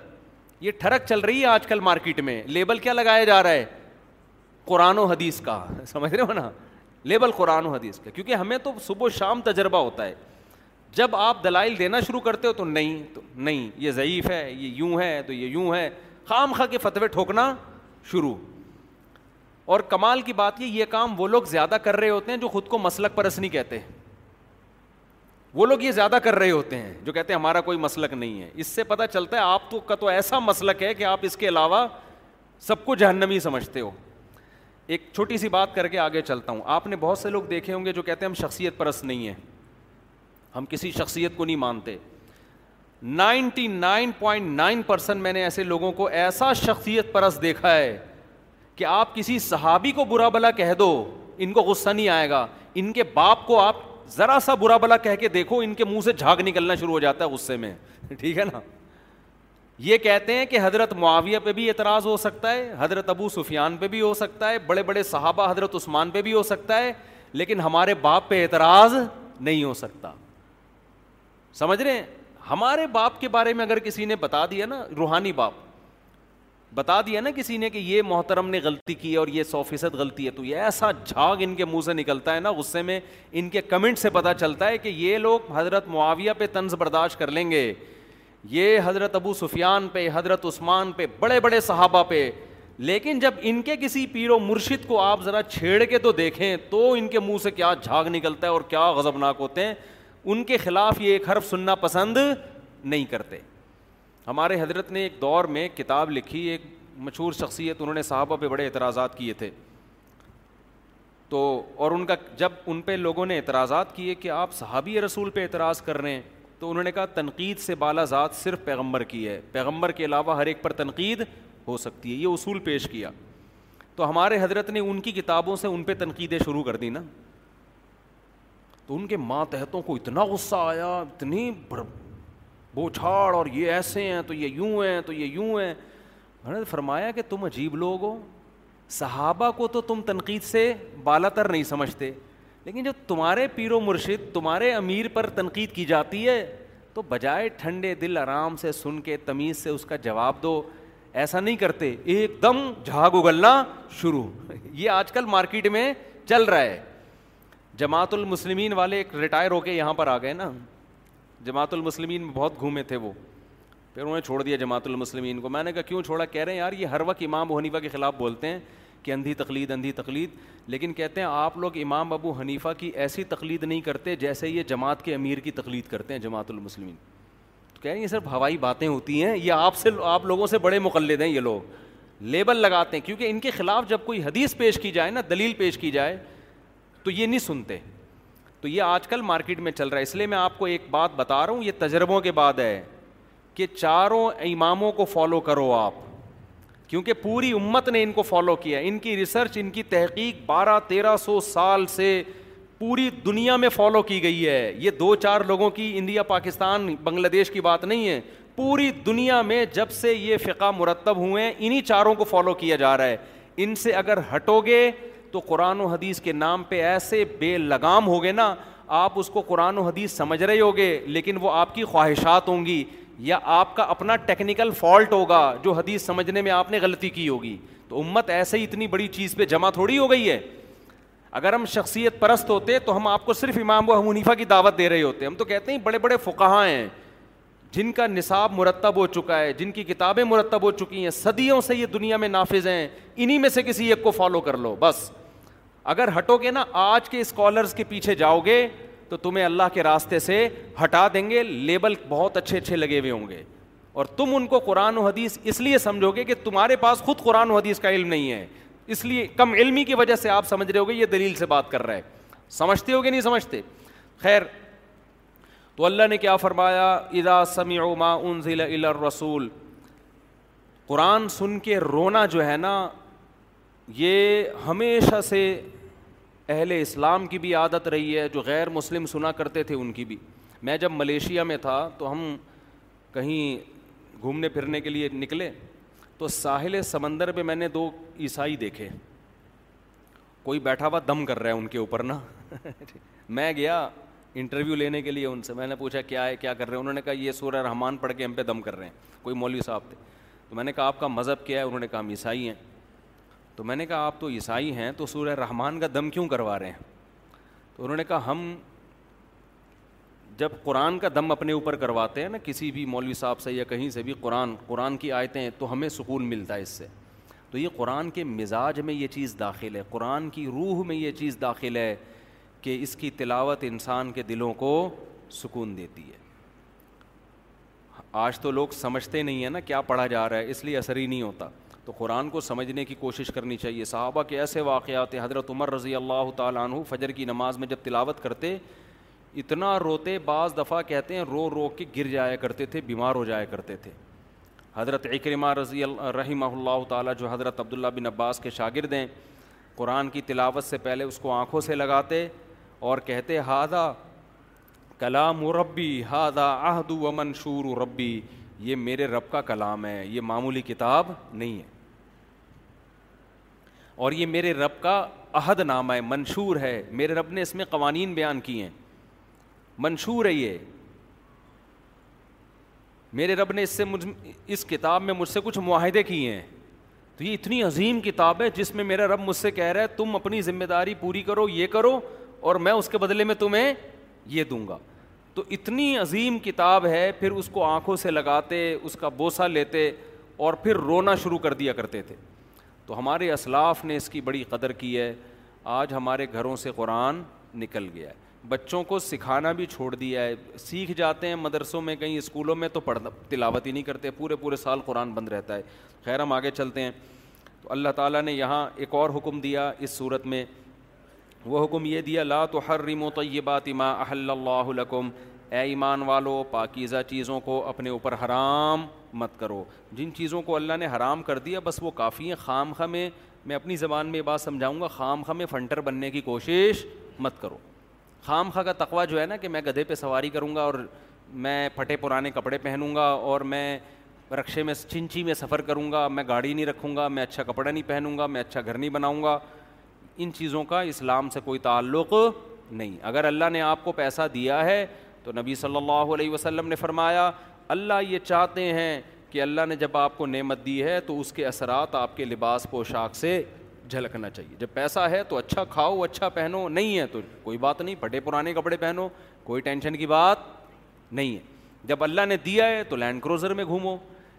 یہ ٹھڑک چل رہی ہے آج کل مارکیٹ میں لیبل کیا لگایا جا رہا ہے قرآن و حدیث کا سمجھ رہے ہو نا لیبل قرآن و حدیث کا کیونکہ ہمیں تو صبح و شام تجربہ ہوتا ہے جب آپ دلائل دینا شروع کرتے ہو تو نہیں تو نہیں یہ ضعیف ہے یہ یوں ہے تو یہ یوں ہے خام خواہ کے فتوے ٹھوکنا شروع اور کمال کی بات یہ یہ کام وہ لوگ زیادہ کر رہے ہوتے ہیں جو خود کو مسلک پرست نہیں کہتے ہیں وہ لوگ یہ زیادہ کر رہے ہوتے ہیں جو کہتے ہیں ہمارا کوئی مسلک نہیں ہے اس سے پتا چلتا ہے آپ کا تو ایسا مسلک ہے کہ آپ اس کے علاوہ سب کو جہنمی سمجھتے ہو ایک چھوٹی سی بات کر کے آگے چلتا ہوں آپ نے بہت سے لوگ دیکھے ہوں گے جو کہتے ہیں ہم شخصیت پرست نہیں ہیں ہم کسی شخصیت کو نہیں مانتے ninety nine point nine percent میں نے ایسے لوگوں کو ایسا شخصیت پرست دیکھا ہے کہ آپ کسی صحابی کو برا بلا کہہ دو ان کو غصہ نہیں آئے گا ان کے باپ کو آپ ذرا سا برا بلا کہہ کے دیکھو ان کے منہ سے جھاگ نکلنا شروع ہو جاتا ہے غصے میں ٹھیک ہے نا یہ کہتے ہیں کہ حضرت معاویہ پہ بھی اعتراض ہو سکتا ہے حضرت ابو سفیان پہ بھی ہو سکتا ہے بڑے بڑے صحابہ حضرت عثمان پہ بھی ہو سکتا ہے لیکن ہمارے باپ پہ اعتراض نہیں ہو سکتا سمجھ رہے ہیں ہمارے باپ کے بارے میں اگر کسی نے بتا دیا نا روحانی باپ بتا دیا نا کسی نے کہ یہ محترم نے غلطی کی اور یہ سو فیصد غلطی ہے تو یہ ایسا جھاگ ان کے منہ سے نکلتا ہے نا غصے میں ان کے کمنٹ سے پتہ چلتا ہے کہ یہ لوگ حضرت معاویہ پہ طنز برداشت کر لیں گے یہ حضرت ابو سفیان پہ حضرت عثمان پہ بڑے بڑے صحابہ پہ لیکن جب ان کے کسی پیر و مرشد کو آپ ذرا چھیڑ کے تو دیکھیں تو ان کے منہ سے کیا جھاگ نکلتا ہے اور کیا غضبناک ہوتے ہیں ان کے خلاف یہ ایک حرف سننا پسند نہیں کرتے ہمارے حضرت نے ایک دور میں کتاب لکھی ایک مشہور شخصیت انہوں نے صحابہ پہ بڑے اعتراضات کیے تھے تو اور ان کا جب ان پہ لوگوں نے اعتراضات کیے کہ آپ صحابی رسول پہ اعتراض کر رہے ہیں تو انہوں نے کہا تنقید سے بالا ذات صرف پیغمبر کی ہے پیغمبر کے علاوہ ہر ایک پر تنقید ہو سکتی ہے یہ اصول پیش کیا تو ہمارے حضرت نے ان کی کتابوں سے ان پہ تنقیدیں شروع کر دی نا تو ان کے ماتحتوں کو اتنا غصہ آیا اتنی وہ چھاڑ اور یہ ایسے ہیں تو یہ یوں ہیں تو یہ یوں ہیں میں نے فرمایا کہ تم عجیب لوگ ہو صحابہ کو تو تم تنقید سے بالا تر نہیں سمجھتے لیکن جب تمہارے پیر و مرشد تمہارے امیر پر تنقید کی جاتی ہے تو بجائے ٹھنڈے دل آرام سے سن کے تمیز سے اس کا جواب دو ایسا نہیں کرتے ایک دم جھاگ اگلنا شروع یہ آج کل مارکیٹ میں چل رہا ہے جماعت المسلمین والے ایک ریٹائر ہو کے یہاں پر آ گئے نا جماعت المسلمین میں بہت گھومے تھے وہ پھر انہوں نے چھوڑ دیا جماعت المسلمین کو میں نے کہا کیوں چھوڑا کہہ رہے ہیں یار یہ ہر وقت امام ابو حنیفہ کے خلاف بولتے ہیں کہ اندھی تقلید اندھی تقلید لیکن کہتے ہیں آپ لوگ امام ابو حنیفہ کی ایسی تقلید نہیں کرتے جیسے یہ جماعت کے امیر کی تقلید کرتے ہیں جماعت المسلمین تو کہہ رہے ہیں یہ صرف ہوائی باتیں ہوتی ہیں یہ آپ سے آپ لوگوں سے بڑے مقلد ہیں یہ لوگ لیبل لگاتے ہیں کیونکہ ان کے خلاف جب کوئی حدیث پیش کی جائے نا دلیل پیش کی جائے تو یہ نہیں سنتے تو یہ آج کل مارکیٹ میں چل رہا ہے اس لیے میں آپ کو ایک بات بتا رہا ہوں یہ تجربوں کے بعد ہے کہ چاروں اماموں کو فالو کرو آپ کیونکہ پوری امت نے ان کو فالو کیا ان کی ریسرچ ان کی تحقیق بارہ تیرہ سو سال سے پوری دنیا میں فالو کی گئی ہے یہ دو چار لوگوں کی انڈیا پاکستان بنگلہ دیش کی بات نہیں ہے پوری دنیا میں جب سے یہ فقہ مرتب ہوئے ہیں انہیں چاروں کو فالو کیا جا رہا ہے ان سے اگر ہٹو گے تو قرآن و حدیث کے نام پہ ایسے بے لگام ہو گئے نا آپ اس کو قرآن و حدیث سمجھ رہے ہوگے لیکن وہ آپ کی خواہشات ہوں گی یا آپ کا اپنا ٹیکنیکل فالٹ ہوگا جو حدیث سمجھنے میں آپ نے غلطی کی ہوگی تو امت ایسے ہی اتنی بڑی چیز پہ جمع تھوڑی ہو گئی ہے اگر ہم شخصیت پرست ہوتے تو ہم آپ کو صرف امام و حنیفہ کی دعوت دے رہے ہوتے ہم تو کہتے ہیں بڑے بڑے فقہاں ہیں جن کا نصاب مرتب ہو چکا ہے جن کی کتابیں مرتب ہو چکی ہیں صدیوں سے یہ دنیا میں نافذ ہیں انہی میں سے کسی ایک کو فالو کر لو بس اگر ہٹو گے نا آج کے اسکالرس کے پیچھے جاؤ گے تو تمہیں اللہ کے راستے سے ہٹا دیں گے لیبل بہت اچھے اچھے لگے ہوئے ہوں گے اور تم ان کو قرآن و حدیث اس لیے سمجھو گے کہ تمہارے پاس خود قرآن و حدیث کا علم نہیں ہے اس لیے کم علمی کی وجہ سے آپ سمجھ رہے ہو گے یہ دلیل سے بات کر رہا ہے سمجھتے ہو گے نہیں سمجھتے خیر تو اللہ نے کیا فرمایا ادا سمیع ما ان ضی الرسول رسول قرآن سن کے رونا جو ہے نا یہ ہمیشہ سے اہل اسلام کی بھی عادت رہی ہے جو غیر مسلم سنا کرتے تھے ان کی بھی میں جب ملیشیا میں تھا تو ہم کہیں گھومنے پھرنے کے لیے نکلے تو ساحل سمندر پہ میں نے دو عیسائی دیکھے کوئی بیٹھا ہوا دم کر رہا ہے ان کے اوپر نا میں گیا انٹرویو لینے کے لیے ان سے میں نے پوچھا کیا ہے کیا کر رہے ہیں انہوں نے کہا یہ سورہ رحمان پڑھ کے ہم پہ دم کر رہے ہیں کوئی مولوی صاحب تھے تو میں نے کہا آپ کا مذہب کیا ہے انہوں نے کہا ہم عیسائی ہیں تو میں نے کہا آپ تو عیسائی ہیں تو سورہ رحمان کا دم کیوں کروا رہے ہیں تو انہوں نے کہا ہم جب قرآن کا دم اپنے اوپر کرواتے ہیں نا کسی بھی مولوی صاحب سے یا کہیں سے بھی قرآن قرآن کی آیتیں تو ہمیں سکون ملتا ہے اس سے تو یہ قرآن کے مزاج میں یہ چیز داخل ہے قرآن کی روح میں یہ چیز داخل ہے کہ اس کی تلاوت انسان کے دلوں کو سکون دیتی ہے آج تو لوگ سمجھتے نہیں ہیں نا کیا پڑھا جا رہا ہے اس لیے اثر ہی نہیں ہوتا تو قرآن کو سمجھنے کی کوشش کرنی چاہیے صحابہ کے ایسے واقعات حضرت عمر رضی اللہ تعالیٰ عنہ فجر کی نماز میں جب تلاوت کرتے اتنا روتے بعض دفعہ کہتے ہیں رو رو کے گر جایا کرتے تھے بیمار ہو جایا کرتے تھے حضرت اکرمہ رضی الرحمہ اللہ تعالیٰ جو حضرت عبداللہ بن عباس کے شاگرد ہیں قرآن کی تلاوت سے پہلے اس کو آنکھوں سے لگاتے اور کہتے ہادا کلام و ربی ہادا آہد و منشور و ربی یہ میرے رب کا کلام ہے یہ معمولی کتاب نہیں ہے اور یہ میرے رب کا عہد نامہ ہے منشور ہے میرے رب نے اس میں قوانین بیان کیے ہیں منشور ہے یہ میرے رب نے اس سے مجھ اس کتاب میں مجھ سے کچھ معاہدے کیے ہیں تو یہ اتنی عظیم کتاب ہے جس میں میرا رب مجھ سے کہہ رہا ہے تم اپنی ذمہ داری پوری کرو یہ کرو اور میں اس کے بدلے میں تمہیں یہ دوں گا تو اتنی عظیم کتاب ہے پھر اس کو آنکھوں سے لگاتے اس کا بوسہ لیتے اور پھر رونا شروع کر دیا کرتے تھے تو ہمارے اسلاف نے اس کی بڑی قدر کی ہے آج ہمارے گھروں سے قرآن نکل گیا ہے بچوں کو سکھانا بھی چھوڑ دیا ہے سیکھ جاتے ہیں مدرسوں میں کہیں اسکولوں میں تو پڑھ تلاوت ہی نہیں کرتے پورے پورے سال قرآن بند رہتا ہے خیر ہم آگے چلتے ہیں تو اللہ تعالیٰ نے یہاں ایک اور حکم دیا اس صورت میں وہ حکم یہ دیا لا تو ہر و تو یہ بات اللہ اللہکم اے ایمان والو پاکیزہ چیزوں کو اپنے اوپر حرام مت کرو جن چیزوں کو اللہ نے حرام کر دیا بس وہ کافی ہیں خام خم میں میں اپنی زبان میں یہ بات سمجھاؤں گا خام خم میں فنٹر بننے کی کوشش مت کرو خام خاں کا تقوا جو ہے نا کہ میں گدھے پہ سواری کروں گا اور میں پھٹے پرانے کپڑے پہنوں گا اور میں رقشے میں چنچی میں سفر کروں گا میں گاڑی نہیں رکھوں گا میں اچھا کپڑا نہیں پہنوں گا میں اچھا گھر نہیں بناؤں گا ان چیزوں کا اسلام سے کوئی تعلق نہیں اگر اللہ نے آپ کو پیسہ دیا ہے تو نبی صلی اللہ علیہ وسلم نے فرمایا اللہ یہ چاہتے ہیں کہ اللہ نے جب آپ کو نعمت دی ہے تو اس کے اثرات آپ کے لباس پوشاک سے جھلکنا چاہیے جب پیسہ ہے تو اچھا کھاؤ اچھا پہنو نہیں ہے تو کوئی بات نہیں پٹے پرانے کپڑے پہنو کوئی ٹینشن کی بات نہیں ہے جب اللہ نے دیا ہے تو لینڈ کروزر میں گھومو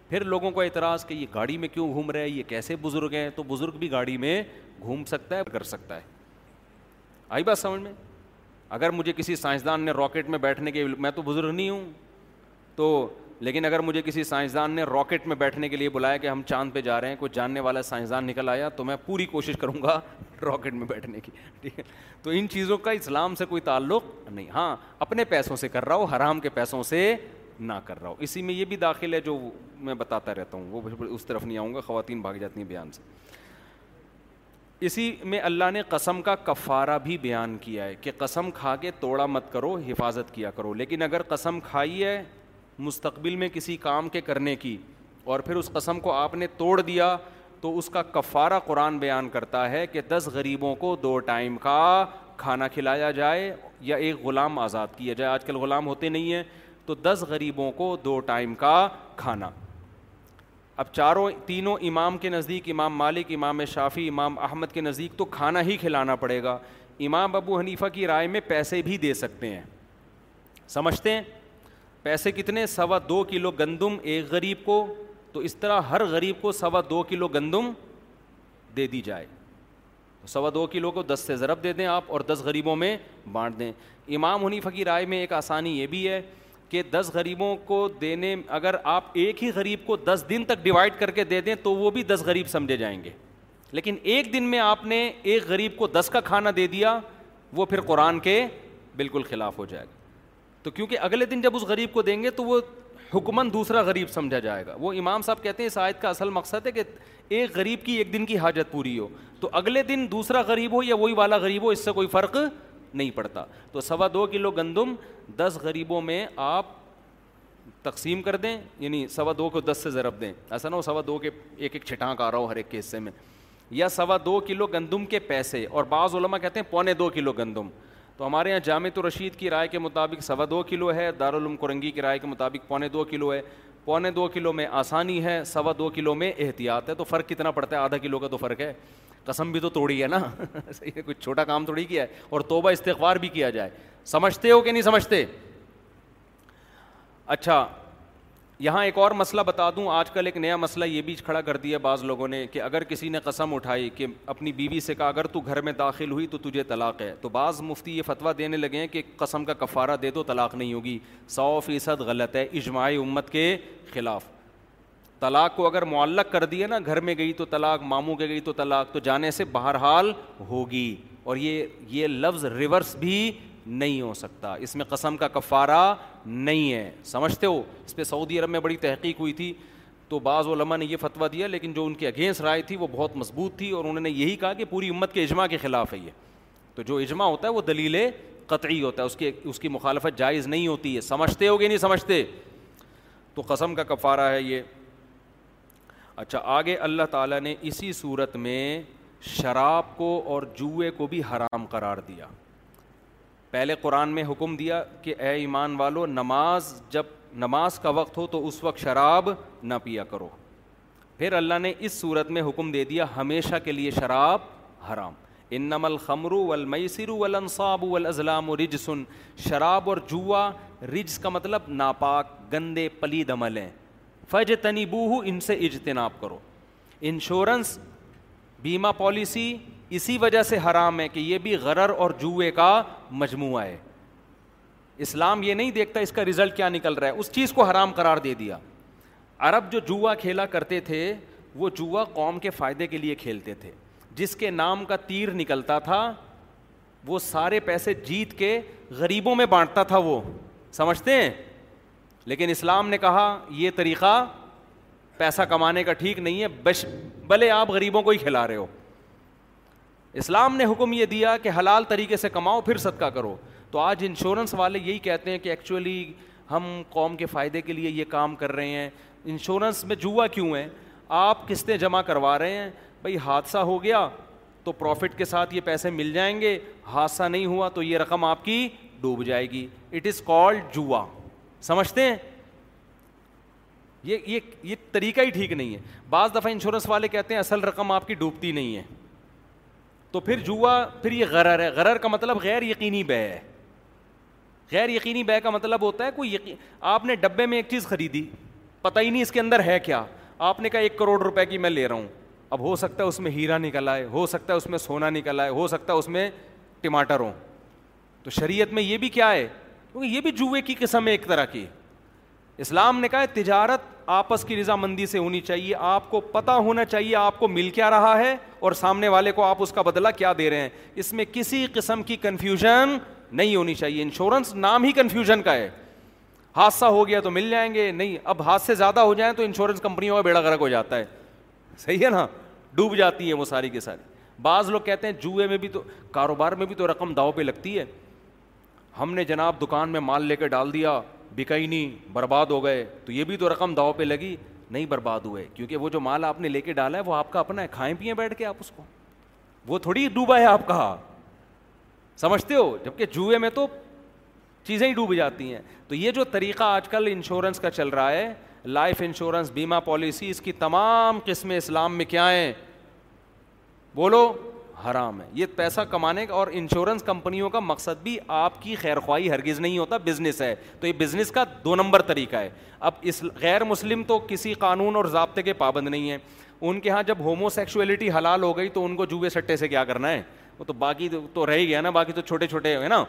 پھر لوگوں کا اعتراض کہ یہ گاڑی میں کیوں گھوم رہے ہیں یہ کیسے بزرگ ہیں تو بزرگ بھی گاڑی میں گھوم سکتا ہے کر سکتا ہے آئی بات سمجھ میں اگر مجھے کسی سائنسدان نے راکٹ میں بیٹھنے کے میں تو بزرگ نہیں ہوں تو لیکن اگر مجھے کسی سائنسدان نے راکٹ میں بیٹھنے کے لیے بلایا کہ ہم چاند پہ جا رہے ہیں کوئی جاننے والا سائنسدان نکل آیا تو میں پوری کوشش کروں گا راکٹ میں بیٹھنے کی ٹھیک ہے تو ان چیزوں کا اسلام سے کوئی تعلق نہیں ہاں اپنے پیسوں سے کر رہا ہو حرام کے پیسوں سے نہ کر رہا ہو اسی میں یہ بھی داخل ہے جو میں بتاتا رہتا ہوں وہ بالکل اس طرف نہیں آؤں گا خواتین بھاگ جاتی ہیں بیان سے اسی میں اللہ نے قسم کا کفارہ بھی بیان کیا ہے کہ قسم کھا کے توڑا مت کرو حفاظت کیا کرو لیکن اگر قسم کھائی ہے مستقبل میں کسی کام کے کرنے کی اور پھر اس قسم کو آپ نے توڑ دیا تو اس کا کفارہ قرآن بیان کرتا ہے کہ دس غریبوں کو دو ٹائم کا کھانا کھلایا جائے یا ایک غلام آزاد کیا جائے آج کل غلام ہوتے نہیں ہیں تو دس غریبوں کو دو ٹائم کا کھانا اب چاروں تینوں امام کے نزدیک امام مالک امام شافی امام احمد کے نزدیک تو کھانا ہی کھلانا پڑے گا امام ابو حنیفہ کی رائے میں پیسے بھی دے سکتے ہیں سمجھتے ہیں پیسے کتنے سوا دو کلو گندم ایک غریب کو تو اس طرح ہر غریب کو سوا دو کلو گندم دے دی جائے سوا دو کلو کو دس سے ضرب دے دیں آپ اور دس غریبوں میں بانٹ دیں امام حنیفہ کی رائے میں ایک آسانی یہ بھی ہے کہ دس غریبوں کو دینے اگر آپ ایک ہی غریب کو دس دن تک ڈیوائڈ کر کے دے دیں تو وہ بھی دس غریب سمجھے جائیں گے لیکن ایک دن میں آپ نے ایک غریب کو دس کا کھانا دے دیا وہ پھر قرآن کے بالکل خلاف ہو جائے گا تو کیونکہ اگلے دن جب اس غریب کو دیں گے تو وہ حکمن دوسرا غریب سمجھا جائے گا وہ امام صاحب کہتے ہیں اس آیت کا اصل مقصد ہے کہ ایک غریب کی ایک دن کی حاجت پوری ہو تو اگلے دن دوسرا غریب ہو یا وہی والا غریب ہو اس سے کوئی فرق نہیں پڑتا تو سوا دو کلو گندم دس غریبوں میں آپ تقسیم کر دیں یعنی سوا دو کو دس سے ضرب دیں ایسا نہ ہو سوا دو کے ایک ایک چھٹانک آ رہا ہو ہر ایک کے حصے میں یا سوا دو کلو گندم کے پیسے اور بعض علماء کہتے ہیں پونے دو کلو گندم تو ہمارے یہاں جامع تو رشید کی رائے کے مطابق سوا دو کلو ہے دارالعلوم کرنگی کی رائے کے مطابق پونے دو کلو ہے پونے دو کلو میں آسانی ہے سوا دو کلو میں احتیاط ہے تو فرق کتنا پڑتا ہے آدھا کلو کا تو فرق ہے قسم بھی تو توڑی ہے نا صحیح ہے کچھ چھوٹا کام تھوڑی کیا ہے اور توبہ استغفار بھی کیا جائے سمجھتے ہو کہ نہیں سمجھتے اچھا یہاں ایک اور مسئلہ بتا دوں آج کل ایک نیا مسئلہ یہ بھی کھڑا کر دیا بعض لوگوں نے کہ اگر کسی نے قسم اٹھائی کہ اپنی بیوی سے کہا اگر تو گھر میں داخل ہوئی تو تجھے طلاق ہے تو بعض مفتی یہ فتویٰ دینے لگے ہیں کہ قسم کا کفارہ دے دو طلاق نہیں ہوگی سو فیصد غلط ہے اجماعی امت کے خلاف طلاق کو اگر معلق کر دیا نا گھر میں گئی تو طلاق ماموں کے گئی تو طلاق تو جانے سے بہرحال حال ہوگی اور یہ یہ لفظ ریورس بھی نہیں ہو سکتا اس میں قسم کا کفارہ نہیں ہے سمجھتے ہو اس پہ سعودی عرب میں بڑی تحقیق ہوئی تھی تو بعض علماء نے یہ فتویٰ دیا لیکن جو ان کے اگینسٹ رائے تھی وہ بہت مضبوط تھی اور انہوں نے یہی کہا کہ پوری امت کے اجماع کے خلاف ہے یہ تو جو اجماع ہوتا ہے وہ دلیل قطعی ہوتا ہے اس کے اس کی مخالفت جائز نہیں ہوتی ہے سمجھتے ہو گے نہیں سمجھتے تو قسم کا کفارہ ہے یہ اچھا آگے اللہ تعالیٰ نے اسی صورت میں شراب کو اور جوئے کو بھی حرام قرار دیا پہلے قرآن میں حکم دیا کہ اے ایمان والو نماز جب نماز کا وقت ہو تو اس وقت شراب نہ پیا کرو پھر اللہ نے اس صورت میں حکم دے دیا ہمیشہ کے لیے شراب حرام انم الخمر والمیسر ولنصاب و رجسن و رج سن شراب اور جوا رجس کا مطلب ناپاک گندے پلی دمل ہیں فج تنیبو ہو ان سے اجتناب کرو انشورنس بیمہ پالیسی اسی وجہ سے حرام ہے کہ یہ بھی غرر اور جوئے کا مجموعہ ہے اسلام یہ نہیں دیکھتا اس کا رزلٹ کیا نکل رہا ہے اس چیز کو حرام قرار دے دیا عرب جو جوا کھیلا کرتے تھے وہ جوا قوم کے فائدے کے لیے کھیلتے تھے جس کے نام کا تیر نکلتا تھا وہ سارے پیسے جیت کے غریبوں میں بانٹتا تھا وہ سمجھتے ہیں لیکن اسلام نے کہا یہ طریقہ پیسہ کمانے کا ٹھیک نہیں ہے بش بھلے آپ غریبوں کو ہی کھلا رہے ہو اسلام نے حکم یہ دیا کہ حلال طریقے سے کماؤ پھر صدقہ کرو تو آج انشورنس والے یہی کہتے ہیں کہ ایکچولی ہم قوم کے فائدے کے لیے یہ کام کر رہے ہیں انشورنس میں جوا کیوں ہیں آپ قسطیں جمع کروا رہے ہیں بھائی حادثہ ہو گیا تو پروفٹ کے ساتھ یہ پیسے مل جائیں گے حادثہ نہیں ہوا تو یہ رقم آپ کی ڈوب جائے گی اٹ از کالڈ جوا سمجھتے ہیں یہ یہ یہ طریقہ ہی ٹھیک نہیں ہے بعض دفعہ انشورنس والے کہتے ہیں اصل رقم آپ کی ڈوبتی نہیں ہے تو پھر جوا پھر یہ غرر ہے غرر کا مطلب غیر یقینی بے ہے غیر یقینی بے کا مطلب ہوتا ہے کوئی یقین آپ نے ڈبے میں ایک چیز خریدی پتہ ہی نہیں اس کے اندر ہے کیا آپ نے کہا ایک کروڑ روپے کی میں لے رہا ہوں اب ہو سکتا ہے اس میں ہیرا نکل آئے ہو سکتا ہے اس میں سونا نکل آئے ہو سکتا ہے اس میں ٹماٹر ہوں تو شریعت میں یہ بھی کیا ہے کیونکہ یہ بھی جوئے کی قسم ہے ایک طرح کی اسلام نے کہا ہے تجارت آپس کی رضامندی سے ہونی چاہیے آپ کو پتا ہونا چاہیے آپ کو مل کیا رہا ہے اور سامنے والے کو آپ اس کا بدلہ کیا دے رہے ہیں اس میں کسی قسم کی کنفیوژن نہیں ہونی چاہیے انشورنس نام ہی کنفیوژن کا ہے حادثہ ہو گیا تو مل جائیں گے نہیں اب حادثے زیادہ ہو جائیں تو انشورنس کمپنیوں میں بیڑا گرک ہو جاتا ہے صحیح ہے نا ڈوب جاتی ہے وہ ساری کے ساری بعض لوگ کہتے ہیں جوئے میں بھی تو کاروبار میں بھی تو رقم داؤ پہ لگتی ہے ہم نے جناب دکان میں مال لے کے ڈال دیا بکا ہی نہیں برباد ہو گئے تو یہ بھی تو رقم داؤ پہ لگی نہیں برباد ہوئے کیونکہ وہ جو مال آپ نے لے کے ڈالا ہے وہ آپ کا اپنا ہے کھائیں پیئیں بیٹھ کے آپ اس کو وہ تھوڑی ڈوبا ہے آپ کا سمجھتے ہو جب کہ جوئے میں تو چیزیں ہی ڈوب جاتی ہیں تو یہ جو طریقہ آج کل انشورنس کا چل رہا ہے لائف انشورنس بیمہ پالیسی اس کی تمام قسمیں اسلام میں کیا ہیں بولو حرام ہے یہ پیسہ کمانے کا اور انشورنس کمپنیوں کا مقصد بھی آپ کی خیر خواہی ہرگز نہیں ہوتا بزنس ہے تو یہ بزنس کا دو نمبر طریقہ ہے اب اس غیر مسلم تو کسی قانون اور ضابطے کے پابند نہیں ہے ان کے ہاں جب ہومو سیکشولیٹی حلال ہو گئی تو ان کو جوئے سٹے سے کیا کرنا ہے وہ تو باقی تو رہ گیا نا باقی تو چھوٹے چھوٹے ہے نا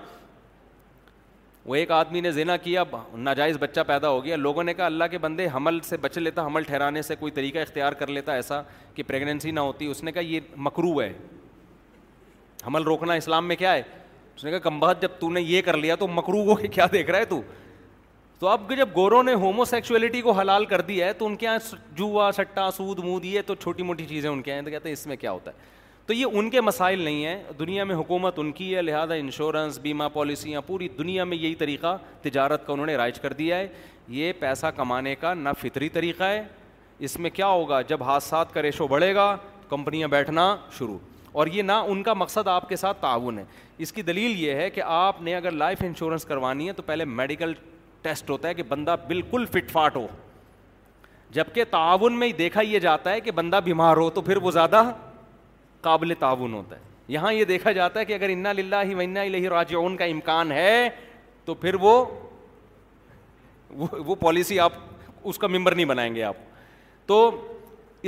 وہ ایک آدمی نے زینا کیا ناجائز بچہ پیدا ہو گیا لوگوں نے کہا اللہ کے بندے حمل سے بچ لیتا حمل ٹھہرانے سے کوئی طریقہ اختیار کر لیتا ایسا کہ پریگنینسی نہ ہوتی اس نے کہا یہ مکرو ہے حمل روکنا اسلام میں کیا ہے اس نے کہا کمبہت جب تو نے یہ کر لیا تو ہو کے کیا دیکھ رہا ہے تو تو اب جب گوروں نے ہومو سیکچویلٹی کو حلال کر دیا ہے تو ان کے یہاں جوا سٹا سود مود یہ تو چھوٹی موٹی چیزیں ان کے یہاں تو کہتے ہیں اس میں کیا ہوتا ہے تو یہ ان کے مسائل نہیں ہیں دنیا میں حکومت ان کی ہے لہٰذا انشورنس بیمہ پالیسیاں پوری دنیا میں یہی طریقہ تجارت کا انہوں نے رائج کر دیا ہے یہ پیسہ کمانے کا نہ فطری طریقہ ہے اس میں کیا ہوگا جب حادثات کا ریشو بڑھے گا کمپنیاں بیٹھنا شروع اور یہ نہ ان کا مقصد آپ کے ساتھ تعاون ہے اس کی دلیل یہ ہے کہ آپ نے اگر لائف انشورنس کروانی ہے تو پہلے میڈیکل ٹیسٹ ہوتا ہے کہ بندہ بالکل فٹ فاٹ ہو جبکہ تعاون میں دیکھا یہ جاتا ہے کہ بندہ بیمار ہو تو پھر وہ زیادہ قابل تعاون ہوتا ہے یہاں یہ دیکھا جاتا ہے کہ اگر انا للہ الہ راج کا امکان ہے تو پھر وہ پالیسی آپ اس کا ممبر نہیں بنائیں گے آپ تو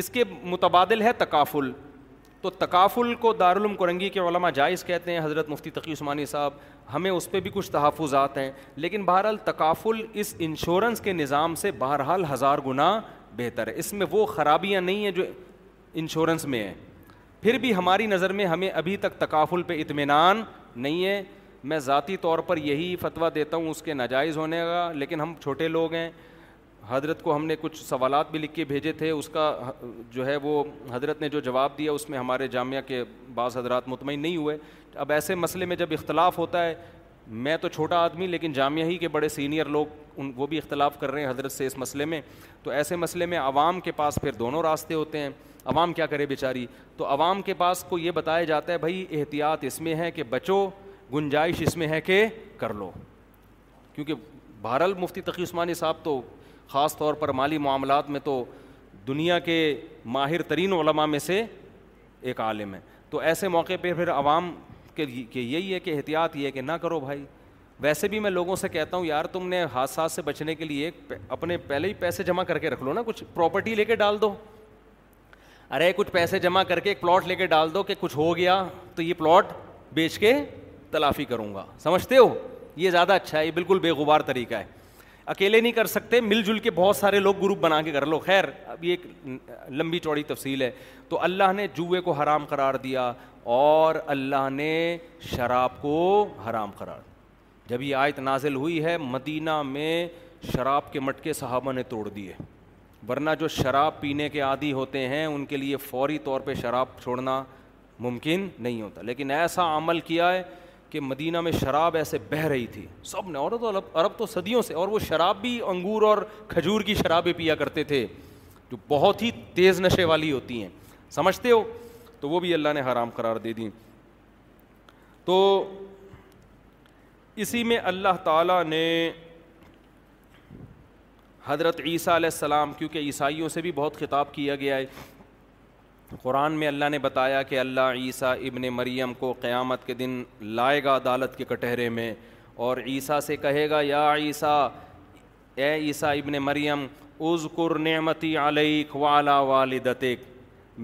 اس کے متبادل ہے تکافل تو تکافل کو دارالعلوم کرنگی کے علماء جائز کہتے ہیں حضرت مفتی تقی عثمانی صاحب ہمیں اس پہ بھی کچھ تحفظات ہیں لیکن بہرحال تکافل اس انشورنس کے نظام سے بہرحال ہزار گنا بہتر ہے اس میں وہ خرابیاں نہیں ہیں جو انشورنس میں ہیں پھر بھی ہماری نظر میں ہمیں ابھی تک تکافل پہ اطمینان نہیں ہے میں ذاتی طور پر یہی فتویٰ دیتا ہوں اس کے ناجائز ہونے کا لیکن ہم چھوٹے لوگ ہیں حضرت کو ہم نے کچھ سوالات بھی لکھ کے بھیجے تھے اس کا جو ہے وہ حضرت نے جو جواب دیا اس میں ہمارے جامعہ کے بعض حضرات مطمئن نہیں ہوئے اب ایسے مسئلے میں جب اختلاف ہوتا ہے میں تو چھوٹا آدمی لیکن جامعہ ہی کے بڑے سینئر لوگ ان وہ بھی اختلاف کر رہے ہیں حضرت سے اس مسئلے میں تو ایسے مسئلے میں عوام کے پاس پھر دونوں راستے ہوتے ہیں عوام کیا کرے بیچاری تو عوام کے پاس کو یہ بتایا جاتا ہے بھائی احتیاط اس میں ہے کہ بچو گنجائش اس میں ہے کہ کر لو کیونکہ بہرحال مفتی تقی عثمانی صاحب تو خاص طور پر مالی معاملات میں تو دنیا کے ماہر ترین علماء میں سے ایک عالم ہے تو ایسے موقع پہ پھر عوام کے یہی ہے کہ احتیاط یہ ہے کہ نہ کرو بھائی ویسے بھی میں لوگوں سے کہتا ہوں یار تم نے حادثات سے بچنے کے لیے اپنے پہلے ہی پیسے جمع کر کے رکھ لو نا کچھ پراپرٹی لے کے ڈال دو ارے کچھ پیسے جمع کر کے ایک پلاٹ لے کے ڈال دو کہ کچھ ہو گیا تو یہ پلاٹ بیچ کے تلافی کروں گا سمجھتے ہو یہ زیادہ اچھا ہے یہ بالکل بے غبار طریقہ ہے اکیلے نہیں کر سکتے مل جل کے بہت سارے لوگ گروپ بنا کے کر لو خیر اب یہ ایک لمبی چوڑی تفصیل ہے تو اللہ نے جوئے کو حرام قرار دیا اور اللہ نے شراب کو حرام قرار جب یہ آیت نازل ہوئی ہے مدینہ میں شراب کے مٹکے صحابہ نے توڑ دیے ورنہ جو شراب پینے کے عادی ہوتے ہیں ان کے لیے فوری طور پہ شراب چھوڑنا ممکن نہیں ہوتا لیکن ایسا عمل کیا ہے کہ مدینہ میں شراب ایسے بہہ رہی تھی سب نے عورت عرب عرب تو صدیوں سے اور وہ شراب بھی انگور اور کھجور کی شرابیں پیا کرتے تھے جو بہت ہی تیز نشے والی ہوتی ہیں سمجھتے ہو تو وہ بھی اللہ نے حرام قرار دے دی تو اسی میں اللہ تعالیٰ نے حضرت عیسیٰ علیہ السلام کیونکہ عیسائیوں سے بھی بہت خطاب کیا گیا ہے قرآن میں اللہ نے بتایا کہ اللہ عیسیٰ ابن مریم کو قیامت کے دن لائے گا عدالت کے کٹہرے میں اور عیسیٰ سے کہے گا یا عیسیٰ اے عیسیٰ ابن مریم اذکر نعمتی علیک والا والدتک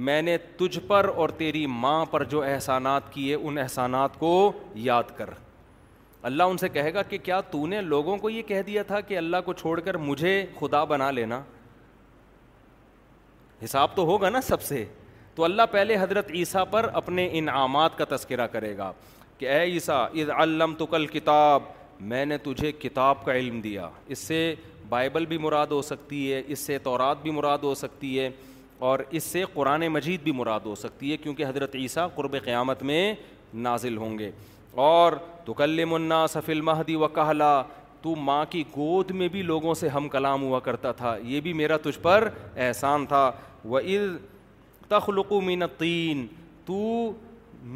میں نے تجھ پر اور تیری ماں پر جو احسانات کیے ان احسانات کو یاد کر اللہ ان سے کہے گا کہ کیا تو نے لوگوں کو یہ کہہ دیا تھا کہ اللہ کو چھوڑ کر مجھے خدا بنا لینا حساب تو ہوگا نا سب سے تو اللہ پہلے حضرت عیسیٰ پر اپنے انعامات کا تذکرہ کرے گا کہ اے عیسیٰ اذ علم تو کل کتاب میں نے تجھے کتاب کا علم دیا اس سے بائبل بھی مراد ہو سکتی ہے اس سے تورات بھی مراد ہو سکتی ہے اور اس سے قرآن مجید بھی مراد ہو سکتی ہے کیونکہ حضرت عیسیٰ قرب قیامت میں نازل ہوں گے اور تو منا سفل المہدی و کہلا تو ماں کی گود میں بھی لوگوں سے ہم کلام ہوا کرتا تھا یہ بھی میرا تجھ پر احسان تھا وہ تخلق من الطین تو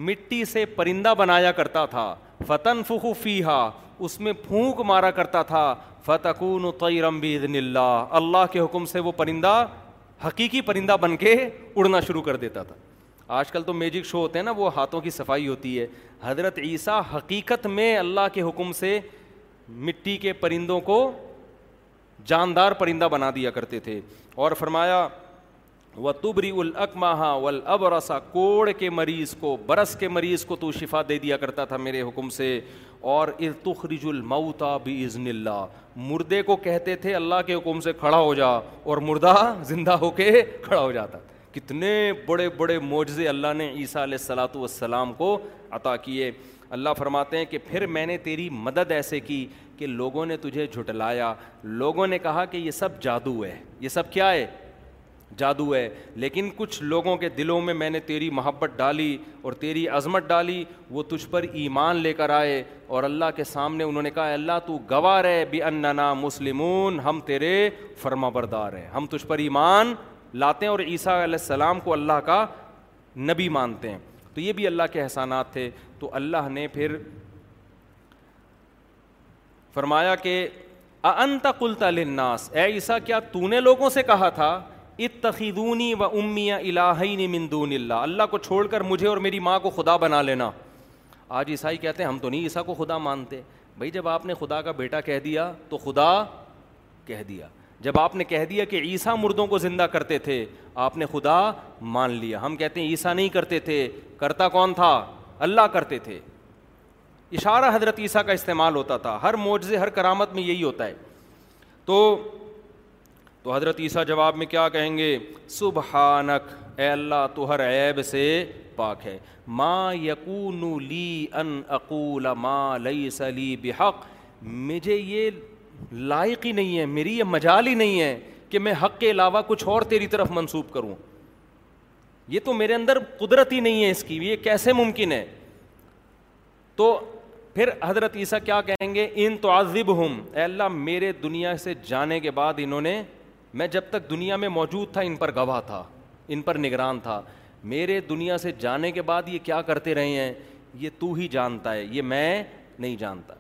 مٹی سے پرندہ بنایا کرتا تھا فتن فخو فیحا اس میں پھونک مارا کرتا تھا فتقون بیدن اللہ اللہ کے حکم سے وہ پرندہ حقیقی پرندہ بن کے اڑنا شروع کر دیتا تھا آج کل تو میجک شو ہوتے ہیں نا وہ ہاتھوں کی صفائی ہوتی ہے حضرت عیسیٰ حقیقت میں اللہ کے حکم سے مٹی کے پرندوں کو جاندار پرندہ بنا دیا کرتے تھے اور فرمایا و تبری القما و الاب کوڑ کے مریض کو برس کے مریض کو تو شفا دے دیا کرتا تھا میرے حکم سے اور ارتخرج الموتا بزن عزن اللہ مردے کو کہتے تھے اللہ کے حکم سے کھڑا ہو جا اور مردہ زندہ ہو کے کھڑا ہو جاتا کتنے بڑے بڑے معجزے اللہ نے عیسیٰ علیہ السلاۃ والسلام کو عطا کیے اللہ فرماتے ہیں کہ پھر میں نے تیری مدد ایسے کی کہ لوگوں نے تجھے جھٹلایا لوگوں نے کہا کہ یہ سب جادو ہے یہ سب کیا ہے جادو ہے لیکن کچھ لوگوں کے دلوں میں میں نے تیری محبت ڈالی اور تیری عظمت ڈالی وہ تجھ پر ایمان لے کر آئے اور اللہ کے سامنے انہوں نے کہا اللہ تو گواہ بے بھی اننا مسلمون ہم تیرے فرما بردار ہیں ہم تجھ پر ایمان لاتے ہیں اور عیسیٰ علیہ السلام کو اللہ کا نبی مانتے ہیں تو یہ بھی اللہ کے احسانات تھے تو اللہ نے پھر فرمایا کہ انت قلت تلناس اے عیسیٰ کیا تو نے لوگوں سے کہا تھا و الہین من دون اللہ اللہ کو چھوڑ کر مجھے اور میری ماں کو خدا بنا لینا آج عیسائی کہتے ہیں ہم تو نہیں عیسیٰ کو خدا مانتے جب آپ نے خدا کا بیٹا کہہ دیا تو خدا کہہ دیا جب آپ نے کہہ دیا کہ عیسیٰ مردوں کو زندہ کرتے تھے آپ نے خدا مان لیا ہم کہتے ہیں عیسیٰ نہیں کرتے تھے کرتا کون تھا اللہ کرتے تھے اشارہ حضرت عیسیٰ کا استعمال ہوتا تھا ہر معجزے ہر کرامت میں یہی ہوتا ہے تو تو حضرت عیسیٰ جواب میں کیا کہیں گے سبحانک اے اللہ تو ہر عیب سے پاک ہے ما ما یقون لی لی ان اقول لیس بحق مجھے یہ لائق ہی نہیں ہے میری یہ مجال ہی نہیں ہے کہ میں حق کے علاوہ کچھ اور تیری طرف منسوب کروں یہ تو میرے اندر قدرت ہی نہیں ہے اس کی یہ کیسے ممکن ہے تو پھر حضرت عیسیٰ کیا کہیں گے ان تو عذب ہوں اے اللہ میرے دنیا سے جانے کے بعد انہوں نے میں جب تک دنیا میں موجود تھا ان پر گواہ تھا ان پر نگران تھا میرے دنیا سے جانے کے بعد یہ کیا کرتے رہے ہیں یہ تو ہی جانتا ہے یہ میں نہیں جانتا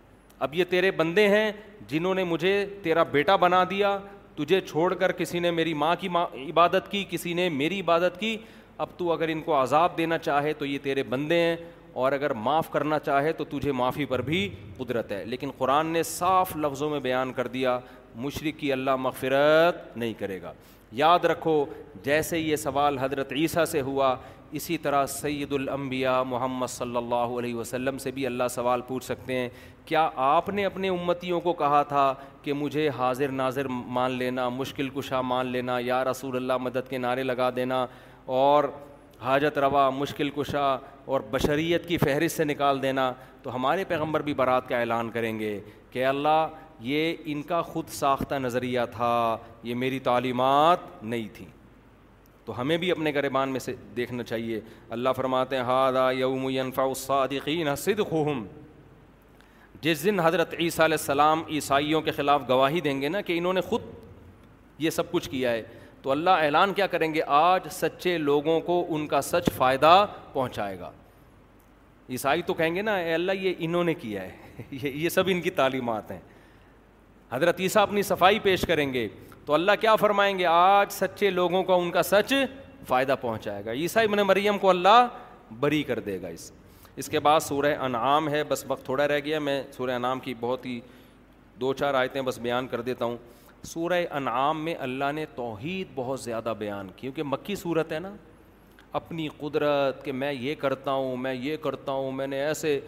اب یہ تیرے بندے ہیں جنہوں نے مجھے تیرا بیٹا بنا دیا تجھے چھوڑ کر کسی نے میری ماں کی عبادت کی کسی نے میری عبادت کی اب تو اگر ان کو عذاب دینا چاہے تو یہ تیرے بندے ہیں اور اگر معاف کرنا چاہے تو تجھے معافی پر بھی قدرت ہے لیکن قرآن نے صاف لفظوں میں بیان کر دیا مشرق کی اللہ مغفرت نہیں کرے گا یاد رکھو جیسے یہ سوال حضرت عیسیٰ سے ہوا اسی طرح سید الانبیاء محمد صلی اللہ علیہ وسلم سے بھی اللہ سوال پوچھ سکتے ہیں کیا آپ نے اپنے امتیوں کو کہا تھا کہ مجھے حاضر ناظر مان لینا مشکل کشا مان لینا یا رسول اللہ مدد کے نعرے لگا دینا اور حاجت روا مشکل کشا اور بشریت کی فہرست سے نکال دینا تو ہمارے پیغمبر بھی برات کا اعلان کریں گے کہ اللہ یہ ان کا خود ساختہ نظریہ تھا یہ میری تعلیمات نہیں تھیں تو ہمیں بھی اپنے غریبان میں سے دیکھنا چاہیے اللہ فرماتے ہاد یوم الصادقین صدقہم جس دن حضرت عیسیٰ علیہ السلام عیسائیوں کے خلاف گواہی دیں گے نا کہ انہوں نے خود یہ سب کچھ کیا ہے تو اللہ اعلان کیا کریں گے آج سچے لوگوں کو ان کا سچ فائدہ پہنچائے گا عیسائی تو کہیں گے نا اے اللہ یہ انہوں نے کیا ہے یہ سب ان کی تعلیمات ہیں حضرت عیسیٰ اپنی صفائی پیش کریں گے تو اللہ کیا فرمائیں گے آج سچے لوگوں کا ان کا سچ فائدہ پہنچائے گا عیسیٰ ابن مریم کو اللہ بری کر دے گا اس اس کے بعد سورہ انعام ہے بس وقت تھوڑا رہ گیا میں سورہ انعام کی بہت ہی دو چار آیتیں بس بیان کر دیتا ہوں سورہ انعام میں اللہ نے توحید بہت زیادہ بیان کیونکہ مکی صورت ہے نا اپنی قدرت کہ میں یہ کرتا ہوں میں یہ کرتا ہوں میں نے ایسے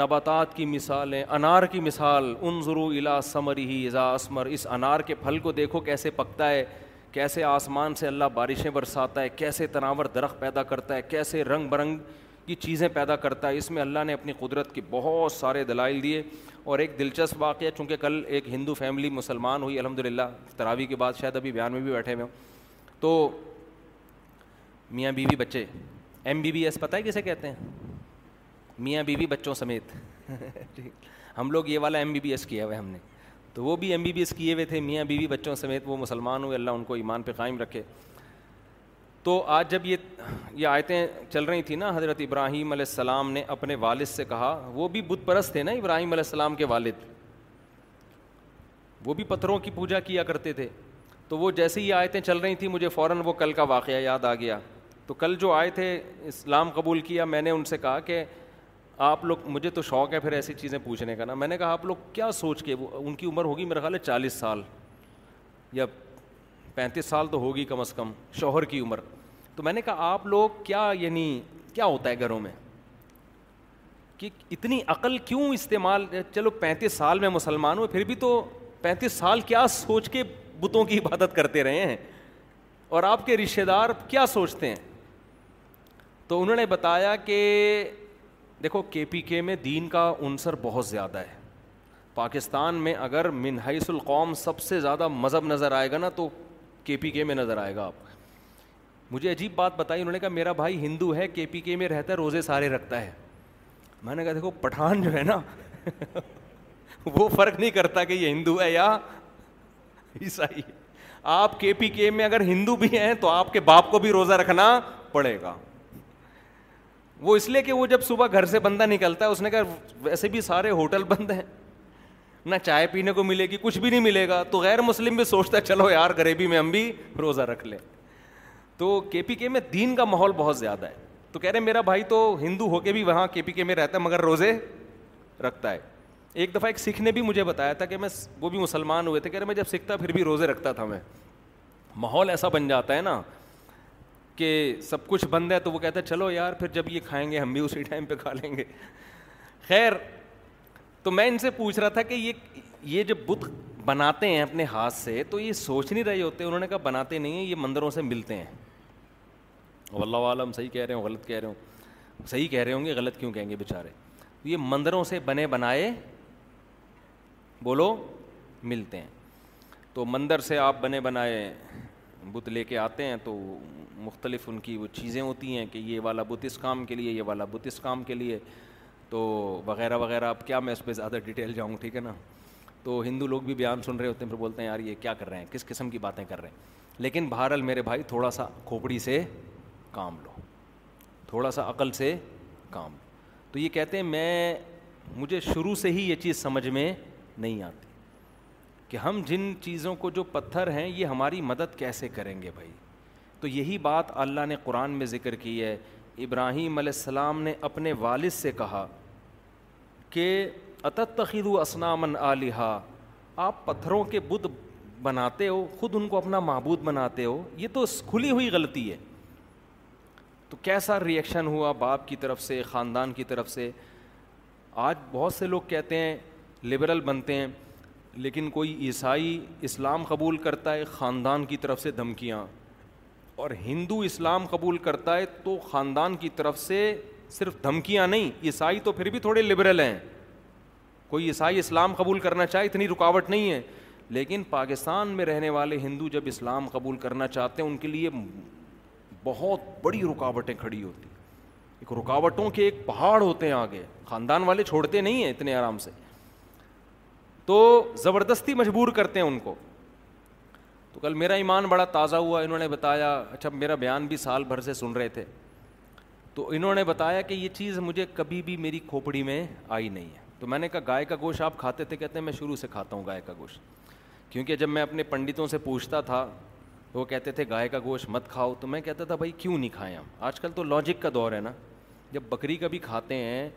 نباتات کی مثالیں انار کی مثال انظرو الا ثمر ہی اذا اسمر اس انار کے پھل کو دیکھو کیسے پکتا ہے کیسے آسمان سے اللہ بارشیں برساتا ہے کیسے تناور درخت پیدا کرتا ہے کیسے رنگ برنگ کی چیزیں پیدا کرتا ہے اس میں اللہ نے اپنی قدرت کے بہت سارے دلائل دیے اور ایک دلچسپ واقعہ چونکہ کل ایک ہندو فیملی مسلمان ہوئی الحمد للہ تراوی کے بعد شاید ابھی بیان میں بھی بیٹھے ہوئے ہوں تو میاں بیوی بی بچے ایم بی بی ایس پتہ ہے کسے کہتے ہیں میاں بیوی بچوں سمیت ہم لوگ یہ والا ایم بی بی ایس کیا ہوا ہے ہم نے تو وہ بھی ایم بی بی ایس کیے ہوئے تھے میاں بیوی بچوں سمیت وہ مسلمان ہوئے اللہ ان کو ایمان پہ قائم رکھے تو آج جب یہ یہ آیتیں چل رہی تھیں نا حضرت ابراہیم علیہ السلام نے اپنے والد سے کہا وہ بھی بت پرست تھے نا ابراہیم علیہ السلام کے والد وہ بھی پتھروں کی پوجا کیا کرتے تھے تو وہ جیسے ہی آیتیں چل رہی تھیں مجھے فوراً وہ کل کا واقعہ یاد آ گیا تو کل جو آئے تھے اسلام قبول کیا میں نے ان سے کہا کہ آپ لوگ مجھے تو شوق ہے پھر ایسی چیزیں پوچھنے کا نا میں نے کہا آپ لوگ کیا سوچ کے ان کی عمر ہوگی میرا خیال ہے چالیس سال یا پینتیس سال تو ہوگی کم از کم شوہر کی عمر تو میں نے کہا آپ لوگ کیا یعنی کیا ہوتا ہے گھروں میں کہ اتنی عقل کیوں استعمال چلو پینتیس سال میں مسلمان ہوں پھر بھی تو پینتیس سال کیا سوچ کے بتوں کی عبادت کرتے رہے ہیں اور آپ کے رشتہ دار کیا سوچتے ہیں تو انہوں نے بتایا کہ دیکھو کے پی کے میں دین کا عنصر بہت زیادہ ہے پاکستان میں اگر منحص القوم سب سے زیادہ مذہب نظر آئے گا نا تو کے پی کے میں نظر آئے گا آپ مجھے عجیب بات بتائی انہوں نے کہا میرا بھائی ہندو ہے کے پی کے میں رہتا ہے روزے سارے رکھتا ہے میں نے کہا دیکھو پٹھان جو ہے نا وہ فرق نہیں کرتا کہ یہ ہندو ہے یا عیسائی آپ کے پی کے میں اگر ہندو بھی ہیں تو آپ کے باپ کو بھی روزہ رکھنا پڑے گا وہ اس لیے کہ وہ جب صبح گھر سے بندہ نکلتا ہے اس نے کہا ویسے بھی سارے ہوٹل بند ہیں نہ چائے پینے کو ملے گی کچھ بھی نہیں ملے گا تو غیر مسلم بھی سوچتا ہے چلو یار غریبی میں ہم بھی روزہ رکھ لیں تو کے پی کے میں دین کا ماحول بہت زیادہ ہے تو کہہ رہے میرا بھائی تو ہندو ہو کے بھی وہاں کے پی کے میں رہتا ہے مگر روزے رکھتا ہے ایک دفعہ ایک سکھ نے بھی مجھے بتایا تھا کہ میں وہ بھی مسلمان ہوئے تھے کہہ رہے میں جب سیکھتا پھر بھی روزے رکھتا تھا میں ماحول ایسا بن جاتا ہے نا کہ سب کچھ بند ہے تو وہ کہتا ہے چلو یار پھر جب یہ کھائیں گے ہم بھی اسی ٹائم پہ کھا لیں گے خیر تو میں ان سے پوچھ رہا تھا کہ یہ یہ جب بت بناتے ہیں اپنے ہاتھ سے تو یہ سوچ نہیں رہے ہوتے انہوں نے کہا بناتے نہیں ہیں یہ مندروں سے ملتے ہیں اللہ عالم صحیح کہہ رہے ہوں غلط کہہ رہے ہوں صحیح کہہ رہے ہوں گے غلط کیوں کہیں گے بےچارے یہ مندروں سے بنے بنائے بولو ملتے ہیں تو مندر سے آپ بنے بنائے بت لے کے آتے ہیں تو مختلف ان کی وہ چیزیں ہوتی ہیں کہ یہ والا بت اس کام کے لیے یہ والا بت اس کام کے لیے تو وغیرہ وغیرہ اب کیا میں اس پہ زیادہ ڈیٹیل جاؤں ٹھیک ہے نا تو ہندو لوگ بھی بیان سن رہے ہوتے ہیں پھر بولتے ہیں یار یہ کیا کر رہے ہیں کس قسم کی باتیں کر رہے ہیں لیکن بہرحال میرے بھائی تھوڑا سا کھوپڑی سے کام لو تھوڑا سا عقل سے کام لو تو یہ کہتے ہیں میں مجھے شروع سے ہی یہ چیز سمجھ میں نہیں آتی کہ ہم جن چیزوں کو جو پتھر ہیں یہ ہماری مدد کیسے کریں گے بھائی تو یہی بات اللہ نے قرآن میں ذکر کی ہے ابراہیم علیہ السلام نے اپنے والد سے کہا کہ اتو اسنامن علیہ آپ پتھروں کے بدھ بناتے ہو خود ان کو اپنا معبود بناتے ہو یہ تو کھلی ہوئی غلطی ہے تو کیسا ریئیکشن ہوا باپ کی طرف سے خاندان کی طرف سے آج بہت سے لوگ کہتے ہیں لبرل بنتے ہیں لیکن کوئی عیسائی اسلام قبول کرتا ہے خاندان کی طرف سے دھمکیاں اور ہندو اسلام قبول کرتا ہے تو خاندان کی طرف سے صرف دھمکیاں نہیں عیسائی تو پھر بھی تھوڑے لبرل ہیں کوئی عیسائی اسلام قبول کرنا چاہے اتنی رکاوٹ نہیں ہے لیکن پاکستان میں رہنے والے ہندو جب اسلام قبول کرنا چاہتے ہیں ان کے لیے بہت بڑی رکاوٹیں کھڑی ہوتی ایک رکاوٹوں کے ایک پہاڑ ہوتے ہیں آگے خاندان والے چھوڑتے نہیں ہیں اتنے آرام سے تو زبردستی مجبور کرتے ہیں ان کو تو کل میرا ایمان بڑا تازہ ہوا انہوں نے بتایا اچھا میرا بیان بھی سال بھر سے سن رہے تھے تو انہوں نے بتایا کہ یہ چیز مجھے کبھی بھی میری کھوپڑی میں آئی نہیں ہے تو میں نے کہا گائے کا گوشت آپ کھاتے تھے کہتے ہیں میں شروع سے کھاتا ہوں گائے کا گوشت کیونکہ جب میں اپنے پنڈتوں سے پوچھتا تھا تو وہ کہتے تھے گائے کا گوشت مت کھاؤ تو میں کہتا تھا بھائی کیوں نہیں کھائیں ہم آج کل تو لاجک کا دور ہے نا جب بکری کا بھی کھاتے ہیں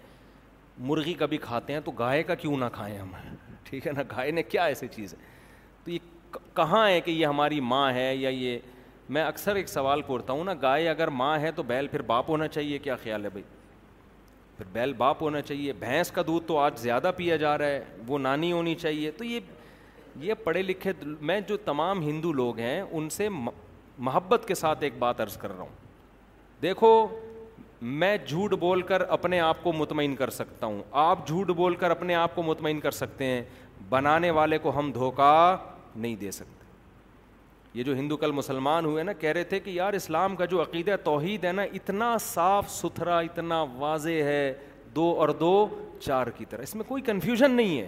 مرغی کا بھی کھاتے ہیں تو گائے کا کیوں نہ کھائیں ہم ٹھیک ہے نا گائے نے کیا ایسی چیز ہے تو یہ کہاں ہے کہ یہ ہماری ماں ہے یا یہ میں اکثر ایک سوال پورتا ہوں نا گائے اگر ماں ہے تو بیل پھر باپ ہونا چاہیے کیا خیال ہے بھائی پھر بیل باپ ہونا چاہیے بھینس کا دودھ تو آج زیادہ پیا جا رہا ہے وہ نانی ہونی چاہیے تو یہ یہ پڑھے لکھے میں جو تمام ہندو لوگ ہیں ان سے محبت کے ساتھ ایک بات عرض کر رہا ہوں دیکھو میں جھوٹ بول کر اپنے آپ کو مطمئن کر سکتا ہوں آپ جھوٹ بول کر اپنے آپ کو مطمئن کر سکتے ہیں بنانے والے کو ہم دھوکہ نہیں دے سکتے یہ جو ہندو کل مسلمان ہوئے نا کہہ رہے تھے کہ یار اسلام کا جو عقیدہ توحید ہے نا اتنا صاف ستھرا اتنا واضح ہے دو اور دو چار کی طرح اس میں کوئی کنفیوژن نہیں ہے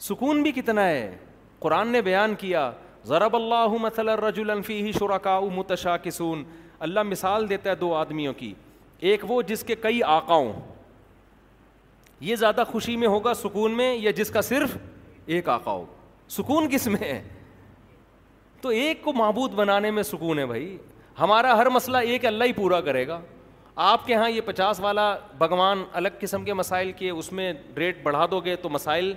سکون بھی کتنا ہے قرآن نے بیان کیا ضرب اللہ مطلف ہی شرکا متشا کسون اللہ مثال دیتا ہے دو آدمیوں کی ایک وہ جس کے کئی آقا ہوں یہ زیادہ خوشی میں ہوگا سکون میں یا جس کا صرف ایک آقا ہو سکون کس میں ہے تو ایک کو معبود بنانے میں سکون ہے بھائی ہمارا ہر مسئلہ ایک اللہ ہی پورا کرے گا آپ کے ہاں یہ پچاس والا بھگوان الگ قسم کے مسائل کیے اس میں ریٹ بڑھا دو گے تو مسائل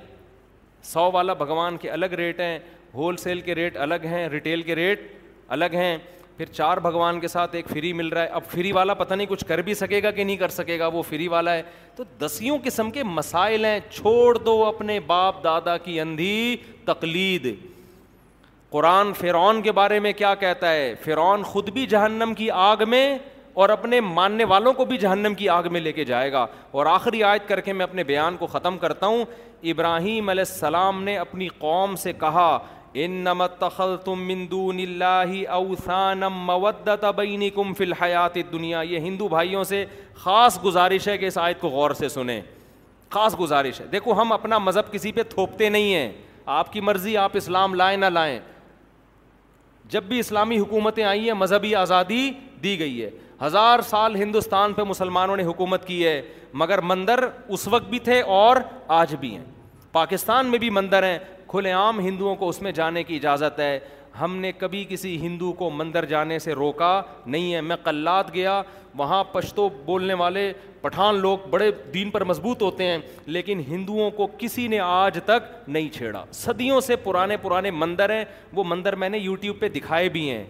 سو والا بھگوان کے الگ ریٹ ہیں ہول سیل کے ریٹ الگ ہیں ریٹیل کے ریٹ الگ ہیں پھر چار بھگوان کے ساتھ ایک فری مل رہا ہے اب فری والا پتہ نہیں کچھ کر بھی سکے گا کہ نہیں کر سکے گا وہ فری والا ہے تو دسیوں قسم کے مسائل ہیں چھوڑ دو اپنے باپ دادا کی اندھی تقلید قرآن فرعون کے بارے میں کیا کہتا ہے فرعون خود بھی جہنم کی آگ میں اور اپنے ماننے والوں کو بھی جہنم کی آگ میں لے کے جائے گا اور آخری آیت کر کے میں اپنے بیان کو ختم کرتا ہوں ابراہیم علیہ السلام نے اپنی قوم سے کہا انما اتخذتم من دون اللہ مودت بینکم فی الحیات الدنیا یہ ہندو بھائیوں سے خاص گزارش ہے کہ اس آیت کو غور سے سنیں خاص گزارش ہے دیکھو ہم اپنا مذہب کسی پہ تھوپتے نہیں ہیں آپ کی مرضی آپ اسلام لائیں نہ لائیں جب بھی اسلامی حکومتیں آئی ہیں مذہبی آزادی دی گئی ہے ہزار سال ہندوستان پہ مسلمانوں نے حکومت کی ہے مگر مندر اس وقت بھی تھے اور آج بھی ہیں پاکستان میں بھی مندر ہیں کھلے عام ہندوؤں کو اس میں جانے کی اجازت ہے ہم نے کبھی کسی ہندو کو مندر جانے سے روکا نہیں ہے میں کلات گیا وہاں پشتو بولنے والے پٹھان لوگ بڑے دین پر مضبوط ہوتے ہیں لیکن ہندوؤں کو کسی نے آج تک نہیں چھیڑا صدیوں سے پرانے پرانے مندر ہیں وہ مندر میں نے یوٹیوب پہ دکھائے بھی ہیں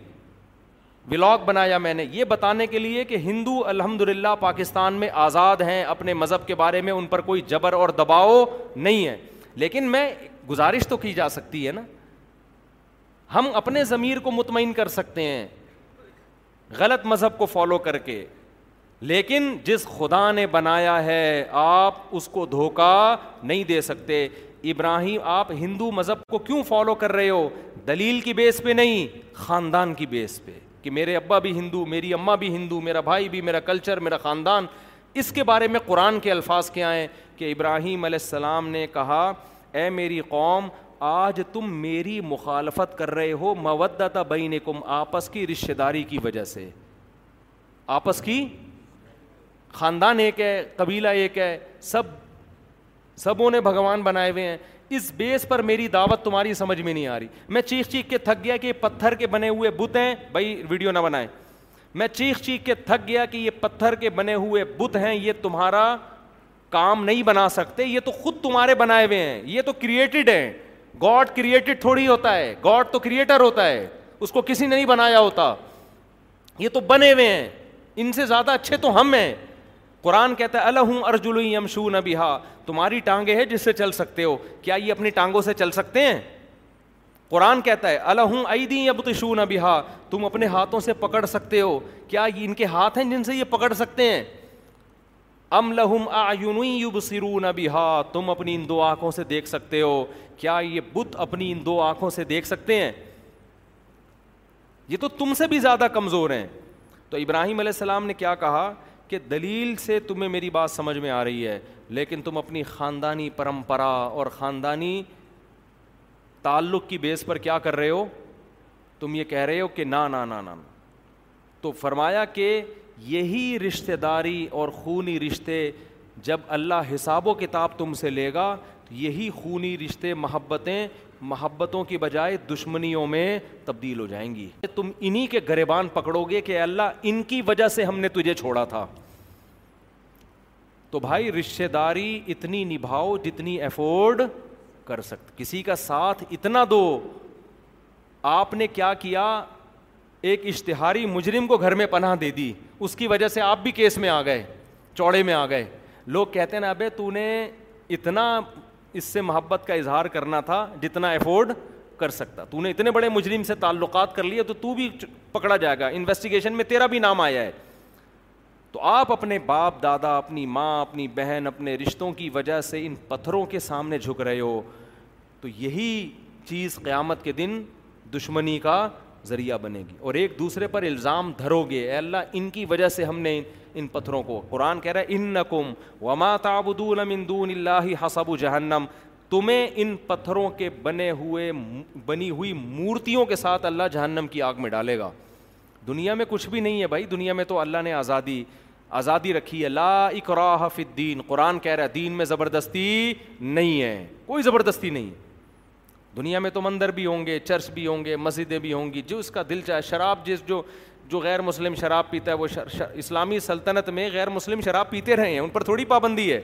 ولاگ بنایا میں نے یہ بتانے کے لیے کہ ہندو الحمد للہ پاکستان میں آزاد ہیں اپنے مذہب کے بارے میں ان پر کوئی جبر اور دباؤ نہیں ہے لیکن میں گزارش تو کی جا سکتی ہے نا ہم اپنے ضمیر کو مطمئن کر سکتے ہیں غلط مذہب کو فالو کر کے لیکن جس خدا نے بنایا ہے آپ اس کو دھوکہ نہیں دے سکتے ابراہیم آپ ہندو مذہب کو کیوں فالو کر رہے ہو دلیل کی بیس پہ نہیں خاندان کی بیس پہ کہ میرے ابا بھی ہندو میری اماں بھی ہندو میرا بھائی بھی میرا کلچر میرا خاندان اس کے بارے میں قرآن کے الفاظ کیا ہیں کہ ابراہیم علیہ السلام نے کہا اے میری قوم آج تم میری مخالفت کر رہے ہو مودتا بینکم آپس کی رشتہ داری کی وجہ سے آپس کی خاندان ایک ہے قبیلہ ایک ہے سب سبوں نے بھگوان بنائے ہوئے ہیں اس بیس پر میری دعوت تمہاری سمجھ میں نہیں آ رہی میں چیخ چیخ کے تھک گیا کہ یہ پتھر کے بنے ہوئے بت ہیں بھائی ویڈیو نہ بنائیں میں چیخ چیخ کے تھک گیا کہ یہ پتھر کے بنے ہوئے بت ہیں یہ تمہارا کام نہیں بنا سکتے یہ تو خود تمہارے بنائے ہوئے ہیں یہ تو کریٹڈ ہیں گاڈ کریٹڈ تھوڑی ہوتا ہے گاڈ تو کریٹر ہوتا ہے اس کو کسی نے نہیں بنایا ہوتا یہ تو بنے ہوئے ہیں ان سے زیادہ اچھے تو ہم ہیں قرآن کہتا ہے الہ ارجن یم شو نہ تمہاری ٹانگیں ہیں جس سے چل سکتے ہو کیا یہ اپنی ٹانگوں سے چل سکتے ہیں قرآن کہتا ہے الحم ائی دیں اب تو شو تم اپنے ہاتھوں سے پکڑ سکتے ہو کیا یہ ان کے ہاتھ ہیں جن سے یہ پکڑ سکتے ہیں ام لہم ہا تم اپنی ان دو آنکھوں سے دیکھ سکتے ہو کیا یہ بت اپنی ان دو آنکھوں سے دیکھ سکتے ہیں یہ تو تم سے بھی زیادہ کمزور ہیں تو ابراہیم علیہ السلام نے کیا کہا کہ دلیل سے تمہیں میری بات سمجھ میں آ رہی ہے لیکن تم اپنی خاندانی پرمپرا اور خاندانی تعلق کی بیس پر کیا کر رہے ہو تم یہ کہہ رہے ہو کہ نہ تو فرمایا کہ یہی رشتہ داری اور خونی رشتے جب اللہ حساب و کتاب تم سے لے گا تو یہی خونی رشتے محبتیں محبتوں کی بجائے دشمنیوں میں تبدیل ہو جائیں گی تم انہی کے گریبان پکڑو گے کہ اللہ ان کی وجہ سے ہم نے تجھے چھوڑا تھا تو بھائی رشتہ داری اتنی نبھاؤ جتنی افورڈ کر سکتے کسی کا ساتھ اتنا دو آپ نے کیا کیا ایک اشتہاری مجرم کو گھر میں پناہ دے دی اس کی وجہ سے آپ بھی کیس میں آ گئے چوڑے میں آ گئے لوگ کہتے ہیں نا ابے تو نے اتنا اس سے محبت کا اظہار کرنا تھا جتنا افورڈ کر سکتا تو نے اتنے بڑے مجرم سے تعلقات کر لیے تو تو بھی پکڑا جائے گا انویسٹیگیشن میں تیرا بھی نام آیا ہے تو آپ اپنے باپ دادا اپنی ماں اپنی بہن اپنے رشتوں کی وجہ سے ان پتھروں کے سامنے جھک رہے ہو تو یہی چیز قیامت کے دن دشمنی کا ذریعہ بنے گی اور ایک دوسرے پر الزام دھرو گے اے اللہ ان کی وجہ سے ہم نے ان پتھروں کو قرآن کہہ رہا ہے ان نقم وما تاب من دون اللہ حسب و جہنم تمہیں ان پتھروں کے بنے ہوئے بنی ہوئی مورتیوں کے ساتھ اللہ جہنم کی آگ میں ڈالے گا دنیا میں کچھ بھی نہیں ہے بھائی دنیا میں تو اللہ نے آزادی آزادی رکھی ہے لا اقرا فی الدین قرآن کہہ رہا ہے دین میں زبردستی نہیں ہے کوئی زبردستی نہیں ہے دنیا میں تو مندر بھی ہوں گے چرچ بھی ہوں گے مسجدیں بھی ہوں گی جو اس کا دل چاہے شراب جس جو جو غیر مسلم شراب پیتا ہے وہ شر شر اسلامی سلطنت میں غیر مسلم شراب پیتے رہے ہیں ان پر تھوڑی پابندی ہے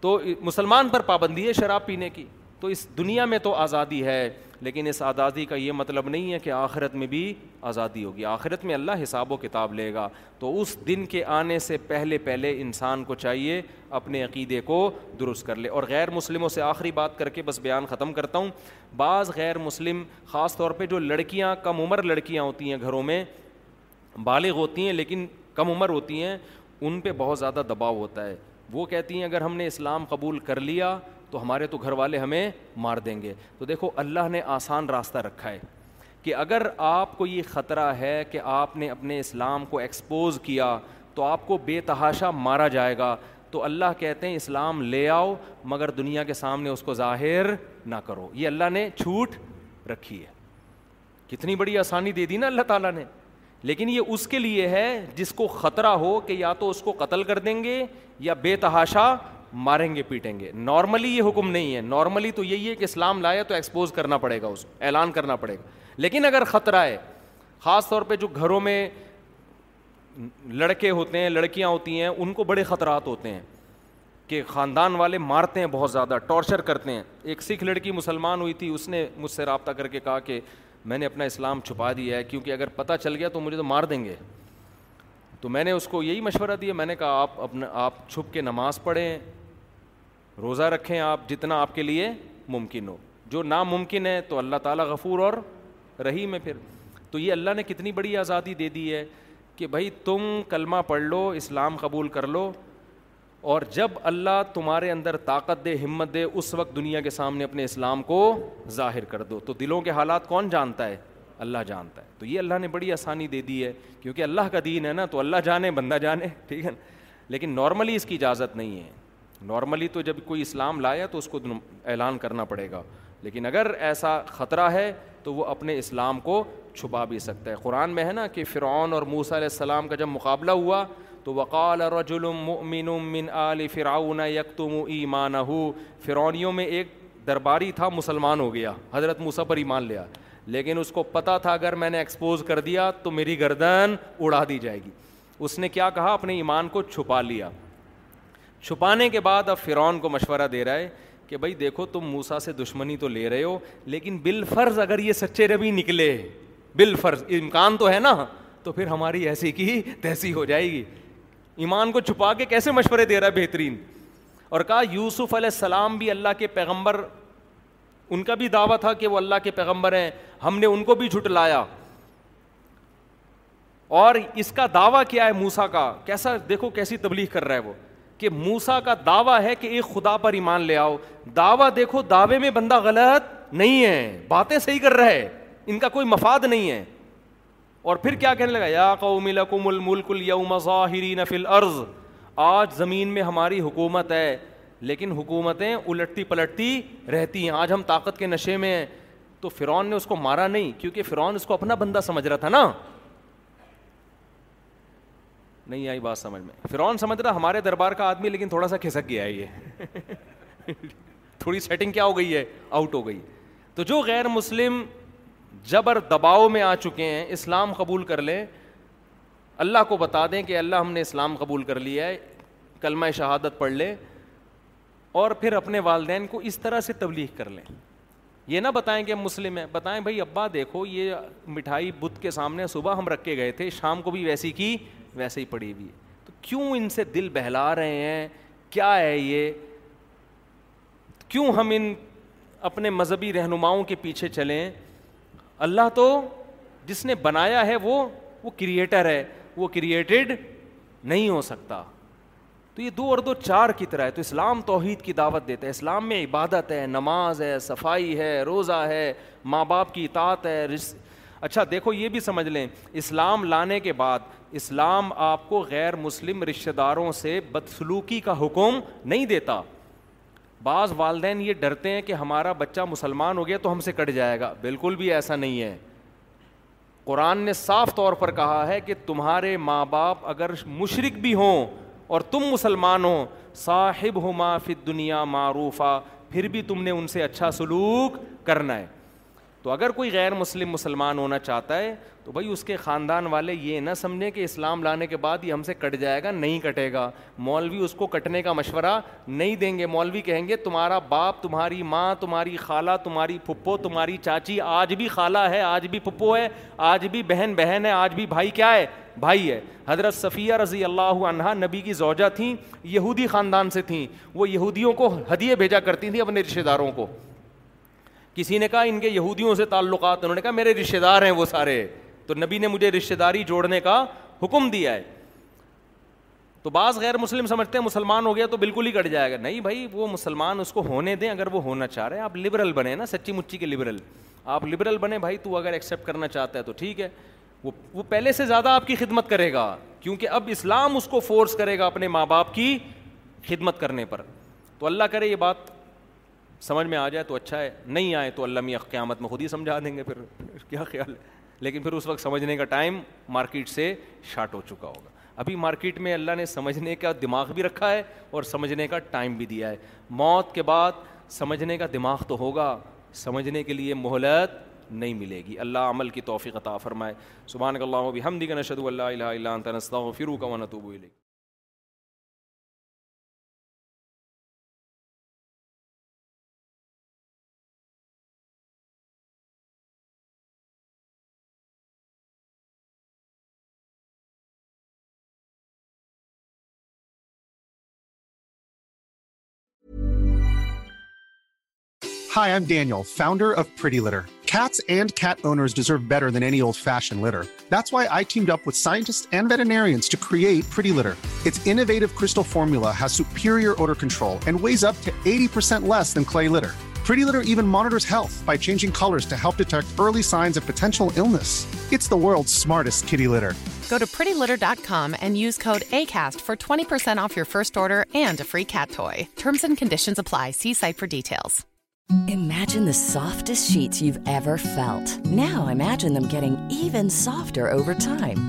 تو مسلمان پر پابندی ہے شراب پینے کی تو اس دنیا میں تو آزادی ہے لیکن اس آزادی کا یہ مطلب نہیں ہے کہ آخرت میں بھی آزادی ہوگی آخرت میں اللہ حساب و کتاب لے گا تو اس دن کے آنے سے پہلے پہلے انسان کو چاہیے اپنے عقیدے کو درست کر لے اور غیر مسلموں سے آخری بات کر کے بس بیان ختم کرتا ہوں بعض غیر مسلم خاص طور پہ جو لڑکیاں کم عمر لڑکیاں ہوتی ہیں گھروں میں بالغ ہوتی ہیں لیکن کم عمر ہوتی ہیں ان پہ بہت زیادہ دباؤ ہوتا ہے وہ کہتی ہیں اگر ہم نے اسلام قبول کر لیا تو ہمارے تو گھر والے ہمیں مار دیں گے تو دیکھو اللہ نے آسان راستہ رکھا ہے کہ اگر آپ کو یہ خطرہ ہے کہ آپ نے اپنے اسلام کو ایکسپوز کیا تو آپ کو بے تحاشا مارا جائے گا تو اللہ کہتے ہیں اسلام لے آؤ مگر دنیا کے سامنے اس کو ظاہر نہ کرو یہ اللہ نے چھوٹ رکھی ہے کتنی بڑی آسانی دے دی نا اللہ تعالیٰ نے لیکن یہ اس کے لیے ہے جس کو خطرہ ہو کہ یا تو اس کو قتل کر دیں گے یا بے تحاشا ماریں گے پیٹیں گے نارملی یہ حکم نہیں ہے نارملی تو یہی ہے کہ اسلام لایا تو ایکسپوز کرنا پڑے گا اس اعلان کرنا پڑے گا لیکن اگر خطرہ ہے خاص طور پہ جو گھروں میں لڑکے ہوتے ہیں لڑکیاں ہوتی ہیں ان کو بڑے خطرات ہوتے ہیں کہ خاندان والے مارتے ہیں بہت زیادہ ٹارچر کرتے ہیں ایک سکھ لڑکی مسلمان ہوئی تھی اس نے مجھ سے رابطہ کر کے کہا کہ میں نے اپنا اسلام چھپا دیا ہے کیونکہ اگر پتہ چل گیا تو مجھے تو مار دیں گے تو میں نے اس کو یہی مشورہ دیا میں نے کہا آپ اپنا آپ چھپ کے نماز پڑھیں روزہ رکھیں آپ جتنا آپ کے لیے ممکن ہو جو ناممکن ہے تو اللہ تعالیٰ غفور اور رہی میں پھر تو یہ اللہ نے کتنی بڑی آزادی دے دی ہے کہ بھائی تم کلمہ پڑھ لو اسلام قبول کر لو اور جب اللہ تمہارے اندر طاقت دے ہمت دے اس وقت دنیا کے سامنے اپنے اسلام کو ظاہر کر دو تو دلوں کے حالات کون جانتا ہے اللہ جانتا ہے تو یہ اللہ نے بڑی آسانی دے دی ہے کیونکہ اللہ کا دین ہے نا تو اللہ جانے بندہ جانے ٹھیک ہے نا لیکن نارملی اس کی اجازت نہیں ہے نارملی تو جب کوئی اسلام لایا تو اس کو اعلان کرنا پڑے گا لیکن اگر ایسا خطرہ ہے تو وہ اپنے اسلام کو چھپا بھی سکتا ہے قرآن میں ہے نا کہ فرعون اور موسیٰ علیہ السلام کا جب مقابلہ ہوا تو وقال رجل مؤمن من آل فرعون یکتم ایمانہ فرعونیوں میں ایک درباری تھا مسلمان ہو گیا حضرت موسیٰ پر ایمان لیا لیکن اس کو پتہ تھا اگر میں نے ایکسپوز کر دیا تو میری گردن اڑا دی جائے گی اس نے کیا کہا اپنے ایمان کو چھپا لیا چھپانے کے بعد اب فرعون کو مشورہ دے رہا ہے کہ بھائی دیکھو تم موسا سے دشمنی تو لے رہے ہو لیکن بال فرض اگر یہ سچے ربی نکلے بال فرض امکان تو ہے نا تو پھر ہماری ایسی کی ہی ہو جائے گی ایمان کو چھپا کے کیسے مشورے دے رہا ہے بہترین اور کہا یوسف علیہ السلام بھی اللہ کے پیغمبر ان کا بھی دعویٰ تھا کہ وہ اللہ کے پیغمبر ہیں ہم نے ان کو بھی جھٹلایا اور اس کا دعویٰ کیا ہے موسا کا کیسا دیکھو کیسی تبلیغ کر رہا ہے وہ کہ موسا کا دعویٰ ہے کہ ایک خدا پر ایمان لے آؤ دعویٰ دیکھو دعوے میں بندہ غلط نہیں ہے باتیں صحیح کر رہا ہے ان کا کوئی مفاد نہیں ہے اور پھر کیا کہنے لگا یا لکم الملک اليوم ظاہرین فی الارض آج زمین میں ہماری حکومت ہے لیکن حکومتیں الٹتی پلٹتی رہتی ہیں آج ہم طاقت کے نشے میں ہیں تو فرعون نے اس کو مارا نہیں کیونکہ فرعون اس کو اپنا بندہ سمجھ رہا تھا نا نہیں آئی بات سمجھ میں فرعون سمجھ رہا ہمارے دربار کا آدمی لیکن تھوڑا سا کھسک گیا ہے یہ تھوڑی سیٹنگ کیا ہو گئی ہے آؤٹ ہو گئی تو جو غیر مسلم جبر دباؤ میں آ چکے ہیں اسلام قبول کر لیں اللہ کو بتا دیں کہ اللہ ہم نے اسلام قبول کر لیا ہے کلمہ شہادت پڑھ لیں اور پھر اپنے والدین کو اس طرح سے تبلیغ کر لیں یہ نہ بتائیں کہ ہم مسلم ہیں بتائیں بھائی ابا دیکھو یہ مٹھائی بدھ کے سامنے صبح ہم رکھ کے گئے تھے شام کو بھی ویسی کی ویسے ہی پڑی ہوئی ہے تو کیوں ان سے دل بہلا رہے ہیں کیا ہے یہ کیوں ہم ان اپنے مذہبی رہنماؤں کے پیچھے چلیں اللہ تو جس نے بنایا ہے وہ وہ کریٹر ہے وہ کریٹڈ نہیں ہو سکتا تو یہ دو اور دو چار کی طرح ہے تو اسلام توحید کی دعوت دیتا ہے اسلام میں عبادت ہے نماز ہے صفائی ہے روزہ ہے ماں باپ کی اطاعت ہے رس... اچھا دیکھو یہ بھی سمجھ لیں اسلام لانے کے بعد اسلام آپ کو غیر مسلم رشتہ داروں سے بدسلوکی کا حکم نہیں دیتا بعض والدین یہ ڈرتے ہیں کہ ہمارا بچہ مسلمان ہو گیا تو ہم سے کٹ جائے گا بالکل بھی ایسا نہیں ہے قرآن نے صاف طور پر کہا ہے کہ تمہارے ماں باپ اگر مشرق بھی ہوں اور تم مسلمان ہو صاحب ہو فت دنیا معروفہ پھر بھی تم نے ان سے اچھا سلوک کرنا ہے تو اگر کوئی غیر مسلم مسلمان ہونا چاہتا ہے تو بھائی اس کے خاندان والے یہ نہ سمجھیں کہ اسلام لانے کے بعد یہ ہم سے کٹ جائے گا نہیں کٹے گا مولوی اس کو کٹنے کا مشورہ نہیں دیں گے مولوی کہیں گے تمہارا باپ تمہاری ماں تمہاری خالہ تمہاری پھپھو تمہاری چاچی آج بھی خالہ ہے آج بھی پھپھو ہے آج بھی بہن بہن ہے آج بھی بھائی کیا ہے بھائی ہے حضرت صفیہ رضی اللہ عنہ نبی کی زوجہ تھیں یہودی خاندان سے تھیں وہ یہودیوں کو ہدیے بھیجا کرتی تھیں اپنے رشتے داروں کو کسی نے کہا ان کے یہودیوں سے تعلقات انہوں نے کہا میرے رشتے دار ہیں وہ سارے تو نبی نے مجھے رشتے داری جوڑنے کا حکم دیا ہے تو بعض غیر مسلم سمجھتے ہیں مسلمان ہو گیا تو بالکل ہی کٹ جائے گا نہیں بھائی وہ مسلمان اس کو ہونے دیں اگر وہ ہونا چاہ رہے ہیں آپ لبرل بنے نا سچی مچی کے لبرل آپ لبرل بنے بھائی تو اگر ایکسیپٹ کرنا چاہتا ہے تو ٹھیک ہے وہ وہ پہلے سے زیادہ آپ کی خدمت کرے گا کیونکہ اب اسلام اس کو فورس کرے گا اپنے ماں باپ کی خدمت کرنے پر تو اللہ کرے یہ بات سمجھ میں آ جائے تو اچھا ہے نہیں آئے تو علامی قیامت میں خود ہی سمجھا دیں گے پھر کیا خیال ہے لیکن پھر اس وقت سمجھنے کا ٹائم مارکیٹ سے شاٹ ہو چکا ہوگا ابھی مارکیٹ میں اللہ نے سمجھنے کا دماغ بھی رکھا ہے اور سمجھنے کا ٹائم بھی دیا ہے موت کے بعد سمجھنے کا دماغ تو ہوگا سمجھنے کے لیے مہلت نہیں ملے گی اللہ عمل کی توفیق عطا فرمائے سبحان اللہ ہم دیگر نشد اللہ الہ اللہ انت نستغفرک و نتوب الیک Hi, I'm Daniel, founder of Pretty Litter. Cats and cat owners deserve better than any old-fashioned litter. That's why I teamed up with scientists and veterinarians to create Pretty Litter. Its innovative crystal formula has superior odor control and weighs up to 80% less than clay litter. Pretty Litter even monitors health by changing colors to help detect early signs of potential illness. It's the world's smartest kitty litter. Go to prettylitter.com and use code ACAST for 20% off your first order and a free cat toy. Terms and conditions apply. See site for details. Imagine the softest sheets you've ever felt. Now imagine them getting even softer over time.